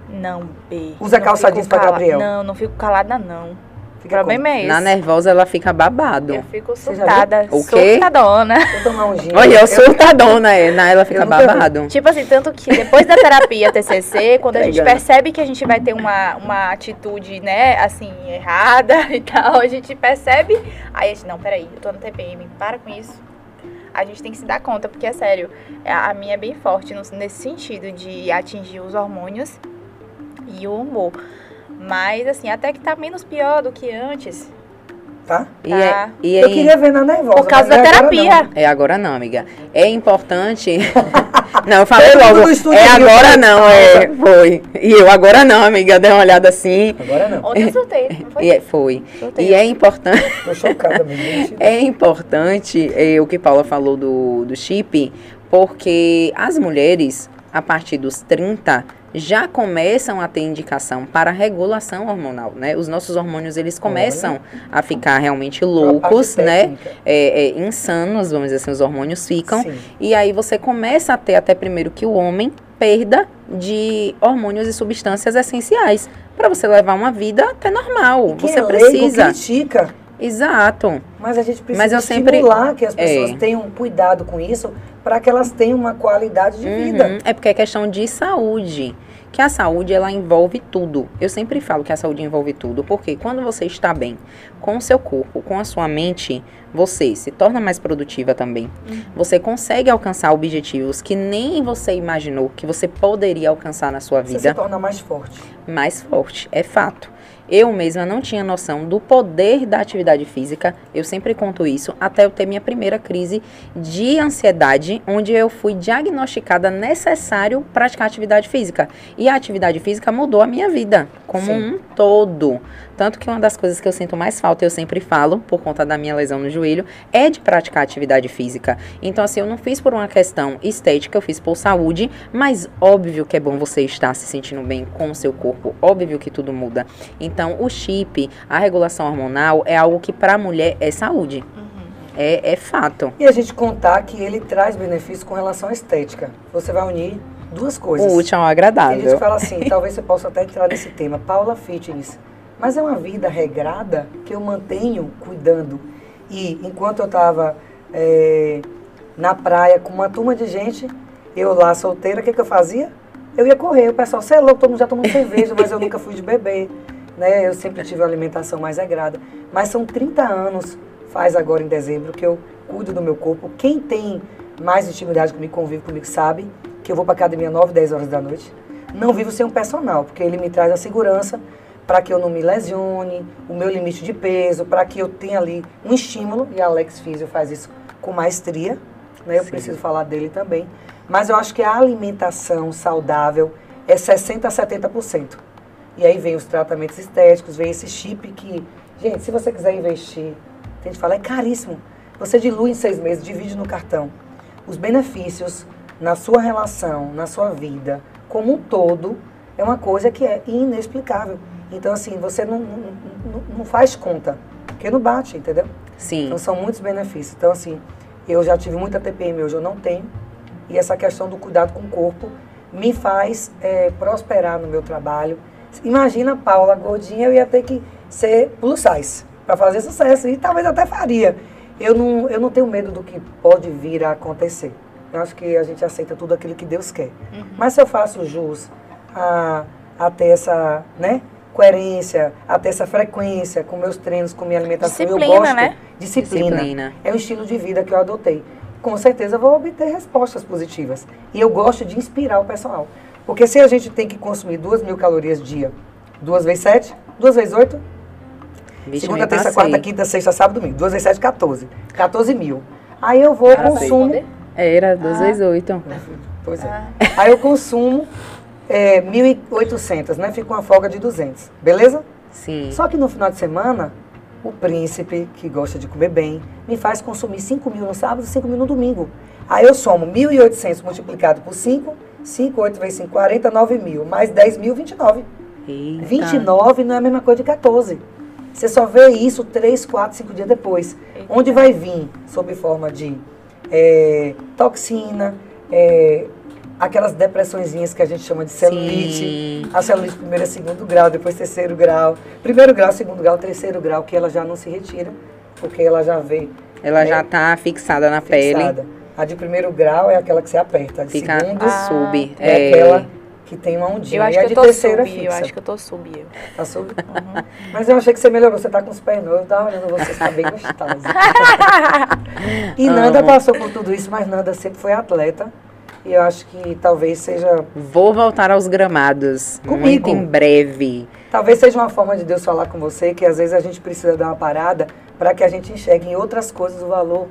Não, B. Usa não calça fico jeans pra Gabriel. Não, não fico calada, não. O Fica problema é esse. Na nervosa ela fica babado. Eu fico surtada. O quê? Surtadona. Um. Olha, eu surtadona, é. Na ela fica Eu nunca vi. babado. Tipo assim, tanto que depois da terapia TCC, quando a gente percebe que a gente vai ter uma, uma atitude, né, assim, errada e tal, a gente percebe, aí a gente, não, peraí, eu tô no TPM, para com isso. A gente tem que se dar conta, porque é sério, a a minha é bem forte nesse sentido de atingir os hormônios e o humor. Mas, assim, até que tá menos pior do que antes. Tá? E, é, Tá. e Eu aí, queria ver na nervosa. Por causa da é agora terapia. não. é agora não, amiga. É importante. não, eu falei logo. É agora não, é. Foi. E eu agora não, amiga. Dei uma olhada assim. Agora não. Ontem eu soltei, não foi? E é- foi. Soltei. E é importante. Tô chocada gente. É importante é, o que Paula falou do, do chip, porque as mulheres, a partir dos 30, já começam a ter indicação para regulação hormonal, né? Os nossos hormônios, eles começam a ficar realmente loucos, né? É, é, insanos, vamos dizer assim, os hormônios ficam. Sim. E aí você começa a ter até primeiro que o homem perda de hormônios e substâncias essenciais para você levar uma vida até normal. Você é leigo precisa. critica, Exato. mas a gente precisa Mas eu sempre- estimular que as pessoas É. tenham cuidado com isso para que elas tenham uma qualidade de vida. Uhum, É porque é questão de saúde. Que a saúde, ela envolve tudo. Eu sempre falo que a saúde envolve tudo, porque quando você está bem com o seu corpo, com a sua mente, você se torna mais produtiva também. Você consegue alcançar objetivos que nem você imaginou que você poderia alcançar na sua Você se vida torna mais forte. mais forte, é fato. Eu mesma não tinha noção do poder da atividade física, eu sempre conto isso, até eu ter minha primeira crise de ansiedade, onde eu fui diagnosticada necessário praticar atividade física. E a atividade física mudou a minha vida, como Sim. um todo. Tanto que uma das coisas que eu sinto mais falta, eu sempre falo, por conta da minha lesão no joelho, é de praticar atividade física. Então, assim, eu não fiz por uma questão estética, eu fiz por saúde, mas óbvio que é bom você estar se sentindo bem com o seu corpo, óbvio que tudo muda. Então, o chip, a regulação hormonal é algo que para a mulher é saúde. É, é fato. E a gente contar que ele traz benefícios com relação à estética. Você vai unir duas coisas. O útil ao Tem gente que agradável. fala assim, talvez você possa até entrar nesse tema, Paula Fitness. Mas é uma vida regrada que eu mantenho cuidando. E enquanto eu estava na praia com uma turma de gente, eu lá solteira, o que, que eu fazia? Eu ia correr. O pessoal, é louco, todo mundo já tomou cerveja, mas eu nunca fui de beber. Né? Eu sempre tive uma alimentação mais regrada. Mas são 30 anos, faz agora em dezembro, que eu cuido do meu corpo. Quem tem mais intimidade comigo, convive comigo, sabe que eu vou para academia 9, 10 horas da noite. Não vivo sem um personal, porque ele me traz a segurança para que eu não me lesione, o meu limite de peso, para que eu tenha ali um estímulo, e a Alex Físio faz isso com maestria, né? Eu Sim. preciso falar dele também. Mas eu acho que a alimentação saudável é 60% a 70%. E aí vem os tratamentos estéticos, vem esse chip que, gente, se você quiser investir, tem gente que fala, é caríssimo. Você dilui em seis meses, divide no cartão. Os benefícios na sua relação, na sua vida, como um todo, é uma coisa que é inexplicável. Então, assim, você não, não, não- faz conta, porque não bate, entendeu? Sim. Então, são muitos benefícios. Então, assim, eu já tive muita TPM, hoje eu não tenho. E essa questão do cuidado com o corpo me faz é, prosperar no meu trabalho. Imagina a Paula gordinha, eu ia ter que ser plus size para fazer sucesso. E talvez até faria. Eu não, eu não tenho medo do que pode vir a acontecer. Eu acho que a gente aceita tudo aquilo que Deus quer. Mas se eu faço jus a, a ter essa né, coerência, a ter essa frequência com meus treinos, com minha alimentação, eu Disciplina, gosto. né? Disciplina. Disciplina. É um estilo de vida que eu adotei. com certeza eu vou obter respostas positivas. E eu gosto de inspirar o pessoal. Porque se a gente tem que consumir duas mil calorias dia, duas vezes sete, duas vezes oito, Vixe, segunda, terça, passei. quarta, quinta, sexta, sábado, domingo. Duas vezes sete, 14. 14 mil. Aí eu vou, Para consumo. Era, duas vezes oito. Pois é. Ah. Aí eu consumo é, 1.800, né? Fica uma folga de 200. Beleza? Sim. Só que no final de semana, o príncipe, que gosta de comer bem, me faz consumir 5 mil no sábado e 5 mil no domingo. Aí eu somo 1.800 multiplicado por 5, 5, 8 vezes 5, 40, 9 mil. Mais 10 mil, 29. Eita. 29 não é a mesma coisa de 14. Você só vê isso 3, 4, 5 dias depois. Onde vai vir sob forma de é, toxina, é, aquelas depressõezinhas que a gente chama de celulite. Sim. A celulite primeiro e segundo grau, depois terceiro grau. Primeiro grau, segundo grau, terceiro grau, que ela já não se retira, porque ela já vem Ela né, já tá fixada na pele. fixada. A de primeiro grau é aquela que você aperta. A de Fica segundo sub. é, aquela que tem uma ondinha. Eu acho e a que de eu tô terceiro é sub, eu fixa. acho que eu tô sub. Eu. Tá sub? Mas eu achei que você melhorou, você tá com os pés novos, eu tava olhando você, você tá bem gostosa. e Nanda Amo. passou por tudo isso, mas Nanda sempre foi atleta. E eu acho que talvez seja, Vou voltar aos gramados. Comigo. Muito em breve. talvez seja uma forma de Deus falar com você, que às vezes a gente precisa dar uma parada para que a gente enxergue em outras coisas o valor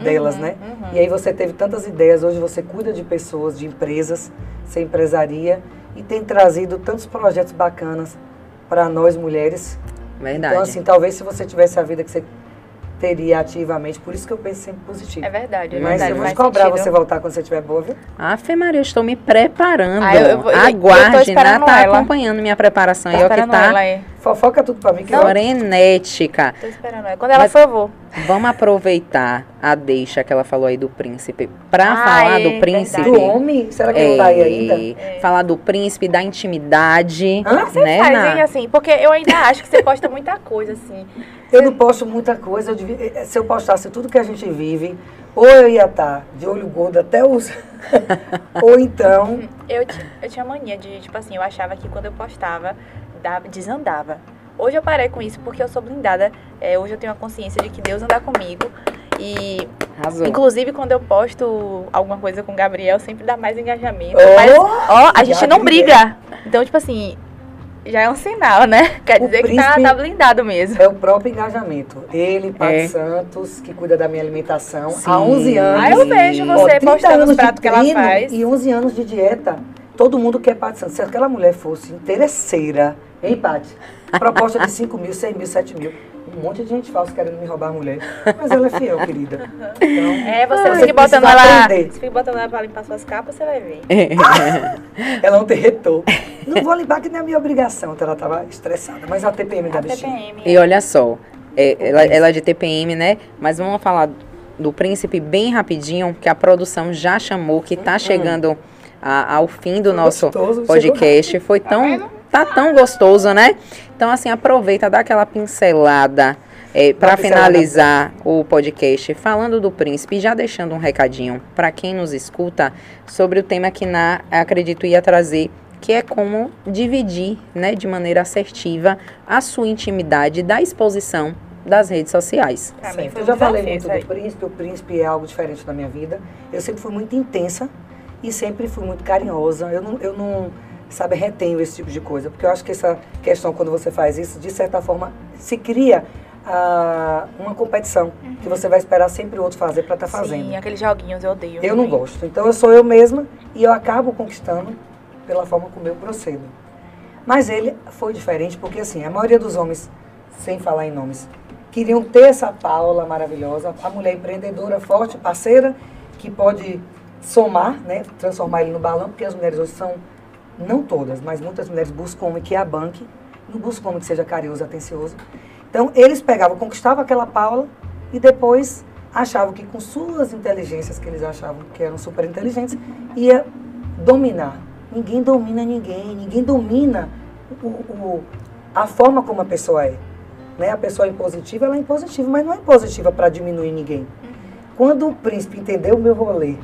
delas, né? E aí você teve tantas ideias, hoje você cuida de pessoas, de empresas, você empresaria e tem trazido tantos projetos bacanas para nós mulheres. Verdade. Então, assim, talvez se você tivesse a vida que você teria ativamente, por isso que eu penso sempre positivo. É verdade, é Mas verdade. eu vou te cobrar sentido. você voltar quando você estiver boa, viu? Ave Maria, eu estou me preparando. Ah, eu- eu vou- eu- eu Aguarde, tá acompanhando minha preparação. Tô e é o que tá ela aí. Fofoca tudo pra mim que frenética. Tô esperando ela. Quando ela Mas- for, eu vou. Vamos aproveitar a deixa que ela falou aí do príncipe. Pra Ah, falar é do príncipe. Do homem? Será que ele tá aí ainda? é, Falar do príncipe, da intimidade. Hã? Você né, faz, Nath? hein, assim, porque eu ainda acho que você posta muita coisa, assim. Eu não posto muita coisa. eu devia- eh, se eu postasse tudo que a gente vive, ou eu ia estar de olho gordo até os... ou então... Eu, eu tinha mania de, tipo assim, eu achava que quando eu postava, dava, desandava. Hoje eu parei com isso porque eu sou blindada. É, hoje eu tenho a consciência de que Deus anda comigo. E, Arrasou. inclusive, quando eu posto alguma coisa com o Gabriel, sempre dá mais engajamento. Oh, Mas, ó, a gente não briga. Então, tipo assim, já é um sinal, né? Quer O dizer que tá, tá blindado mesmo. É o próprio engajamento. Ele, Paty É. Santos, que cuida da minha alimentação Sim. há 11 anos. Aí eu vejo você 30 postando os pratos que ela faz. E 11 anos de dieta. Todo mundo quer Paty Santos. Se aquela mulher fosse interesseira, hein, Paty? Proposta de 5 mil, 6 mil, 7 mil. Um monte de gente falsa querendo me roubar a mulher. Mas ela é fiel, querida. Então, É, você Você fica botando ela. aprender. Você fica botando ela pra limpar suas capas, você vai ver. ela não tem retorno. Não vou limpar que nem é a minha obrigação. Então ela estava estressada. Mas a TPM da A bichinha. TPM. E olha só, é, ela, ela é de TPM, né? Mas vamos falar do príncipe bem rapidinho, que a produção já chamou, que tá chegando a- ao fim do Foi nosso gostoso, podcast. Foi tão. Tá tão gostoso, né? Então, assim, aproveita, dá aquela pincelada. É, para finalizar o podcast, falando do príncipe, e já deixando um recadinho para quem nos escuta sobre o tema que na acredito ia trazer, que é como dividir, né, de maneira assertiva a sua intimidade da exposição das redes sociais. Mim Eu já falei muito do príncipe, o príncipe é algo diferente na minha vida. Eu sempre fui muito intensa e sempre fui muito carinhosa. Eu não, eu não sabe, retenho esse tipo de coisa, porque eu acho que essa questão, quando você faz isso, de certa forma, se cria ah, uma competição que você vai esperar sempre o outro fazer para estar fazendo. Sim, aqueles joguinhos eu odeio. Eu não gosto. Então eu sou eu mesma e eu acabo conquistando pela forma como eu procedo. Mas ele foi diferente porque assim, a maioria dos homens, sem falar em nomes, queriam ter essa Paula maravilhosa, a mulher empreendedora, forte, parceira, que pode somar, né, transformar ele no balão, porque as mulheres hoje são, não todas, mas muitas mulheres buscam um homem que a banque, não buscam um homem que seja carinhoso, atencioso. Então eles pegavam, conquistavam aquela Paula e depois achavam que com suas inteligências, que eles achavam que eram super inteligentes, ia dominar. Ninguém domina ninguém, ninguém domina o, o- a forma como a pessoa é. Né? A pessoa é impositiva, ela é impositiva, mas não é impositiva para diminuir ninguém. Quando o príncipe entendeu o meu rolê,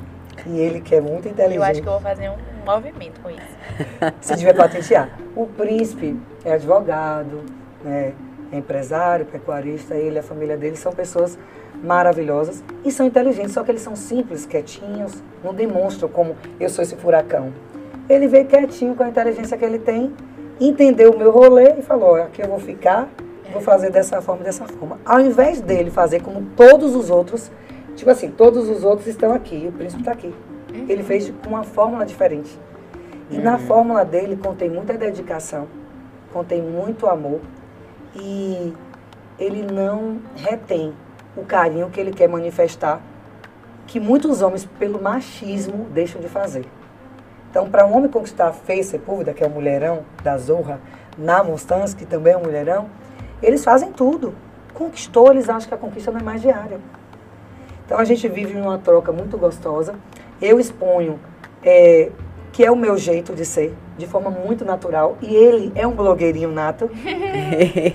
e ele que é muito inteligente, Eu acho que eu vou fazer um movimento com isso. se devia patentear. O príncipe é advogado, né, é empresário, pecuarista, ele e a família dele são pessoas maravilhosas e são inteligentes, só que eles são simples, quietinhos, não demonstram como eu sou esse furacão. Ele veio quietinho com a inteligência que ele tem, entendeu o meu rolê e falou: aqui eu vou ficar, vou fazer dessa forma, dessa forma. Ao invés dele fazer como todos os outros, tipo assim, todos os outros estão aqui, o príncipe está aqui. Ele fez com uma fórmula diferente. E na fórmula dele contém muita dedicação, contém muito amor e ele não retém o carinho que ele quer manifestar, que muitos homens, pelo machismo, deixam de fazer. Então, para um homem conquistar a Fei Sepúlveda, que é o mulherão da Zorra, na Monstans, que também é um mulherão, eles fazem tudo. Conquistou, eles acham que a conquista não é mais diária. Então, a gente vive numa troca muito gostosa. Eu exponho é, que é o meu jeito de ser, de forma muito natural. E ele é um blogueirinho nato.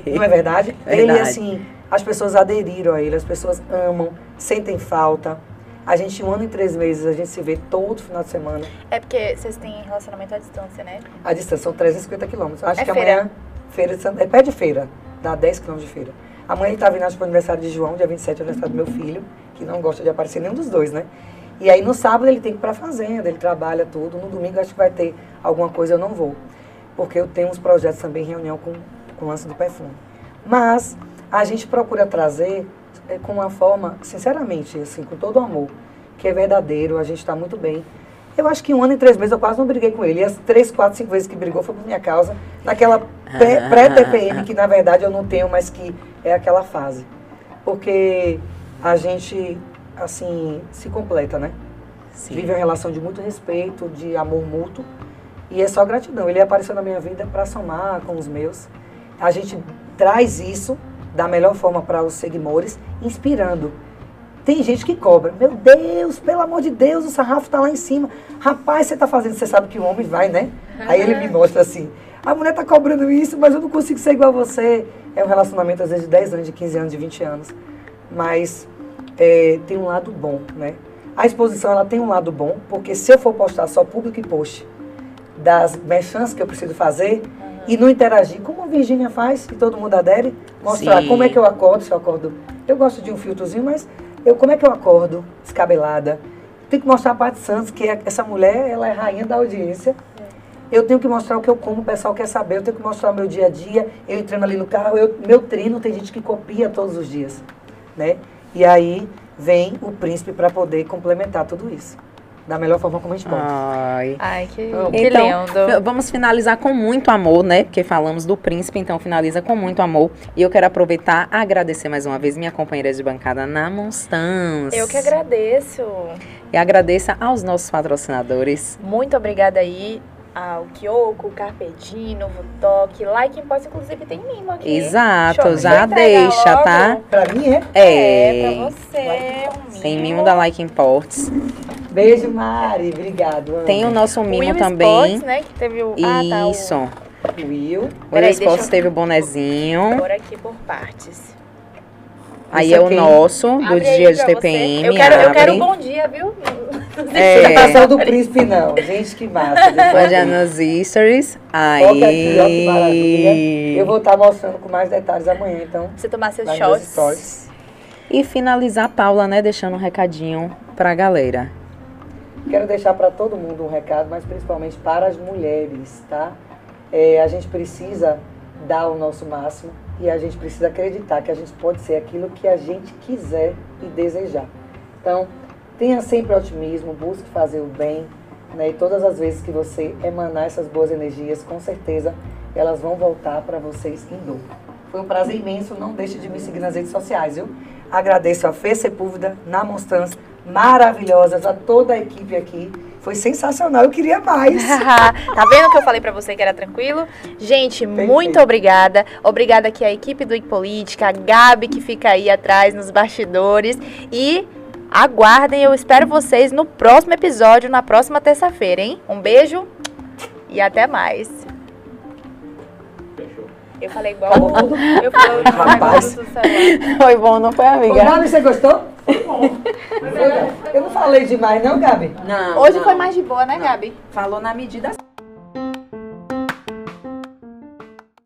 não é verdade? Verdade. Ele, assim, as pessoas aderiram a ele, as pessoas amam, sentem falta. A gente, um ano e três meses, a gente se vê todo final de semana. É porque vocês têm relacionamento à distância, né? A distância são 350 quilômetros. Acho É que feira? amanhã, feira de Santa, é pé de feira, dá 10 quilômetros de feira. Amanhã ele tá vindo, acho, pro aniversário de João, dia 27, é aniversário do meu filho, que não gosta de aparecer nenhum dos dois, né? E aí no sábado ele tem que ir pra fazenda, ele trabalha tudo. No domingo acho que vai ter alguma coisa, eu não vou. Porque eu tenho uns projetos também, reunião com, com o lance do perfume. Mas a gente procura trazer é, com uma forma, sinceramente, assim, com todo o amor, que é verdadeiro, a gente está muito bem. Eu acho que um ano e três meses eu quase não briguei com ele. E as três, quatro, cinco vezes que brigou foi por minha causa, naquela pré- pré-TPM, que na verdade eu não tenho, mas que é aquela fase. Porque a gente, assim, se completa, né? Sim. Vive uma relação de muito respeito, de amor mútuo. E é só gratidão. Ele apareceu na minha vida para somar com os meus. A gente traz isso da melhor forma para os seguidores, inspirando. Tem gente que cobra. Meu Deus, pelo amor de Deus, o sarrafo tá lá em cima. Rapaz, você tá fazendo, você sabe que o homem vai, né? Aí ele me mostra assim. A mulher tá cobrando isso, mas eu não consigo ser igual a você. É um relacionamento, às vezes, de 10 anos, de 15 anos, de 20 anos. Mas é, tem um lado bom, né? A exposição, ela tem um lado bom, porque se eu for postar só público e post das merchans que eu preciso fazer e não interagir, como a Virgínia faz, e todo mundo adere, mostrar Sim. como é que eu acordo, se eu acordo. Eu gosto de um filtrozinho, mas eu, como é que eu acordo descabelada? Tem que mostrar a Paty Santos, que é, essa mulher, ela é rainha da audiência. Eu tenho que mostrar o que eu como, o pessoal quer saber. Eu tenho que mostrar o meu dia a dia. Eu entrando ali no carro, eu, meu treino, tem gente que copia todos os dias, né? E aí vem o príncipe para poder complementar tudo isso. Da melhor forma como a gente pode. Ai. Ai, que, Então, que lindo. vamos finalizar com muito amor, né? Porque falamos do príncipe, então finaliza com muito amor. E eu quero aproveitar e agradecer mais uma vez minha companheira de bancada, na Monstans. Eu que agradeço. E agradeça aos nossos patrocinadores. Muito obrigada aí ao Kyoko, Carpedino, Vutok, Like Imports, inclusive tem mimo aqui. Exato, eu- já deixa deixa, logo. tá? Pra mim é. É, É. pra você, um mimo. Tem mimo da Like Imports. Beijo, Mari. Obrigado. amo. Tem o nosso O mimo Will também. Sports, né, que teve o... Ah, tá, o- Isso. Will. O Will Sports eu- teve o bonezinho. Por aqui, por partes. Aí Isso é o nosso, do Abre aí dia de você. TPM. Eu quero, eu quero um bom dia, viu? É. Não tá só do príncipe, não. Gente, que massa. Ver. ir nos stories. Foca aqui, ó, que maravilha. Aí. Eu vou estar mostrando com mais detalhes amanhã, então. Você tomar seus shots. E finalizar, Paula, né? Deixando um recadinho pra galera. Quero deixar para todo mundo um recado, mas principalmente para as mulheres, tá? É, a gente precisa dar o nosso máximo e a gente precisa acreditar que a gente pode ser aquilo que a gente quiser e desejar. Então, tenha sempre otimismo, busque fazer o bem, né? E todas as vezes que você emanar essas boas energias, com certeza elas vão voltar para vocês em dobro. Foi um prazer imenso, não deixe de me seguir nas redes sociais, viu? Agradeço a Fê Sepúlveda, na Monstância, maravilhosas, a toda a equipe aqui. Foi sensacional, eu queria mais. tá vendo que eu falei pra você que era tranquilo? Gente, muito obrigada. Obrigada aqui à equipe do Ipolítica, a Gabi que fica aí atrás nos bastidores. E aguardem, eu espero vocês no próximo episódio, na próxima terça-feira, hein? Um beijo e até mais. Eu falei igual Acabou o- tudo? Eu falei Rapaz. Foi bom, não foi, Ô, amiga? Gabi, você gostou? Foi bom. Eu não falei demais, não, Gabi? Não. Hoje não. foi mais de boa, né, Gabi? Falou na medida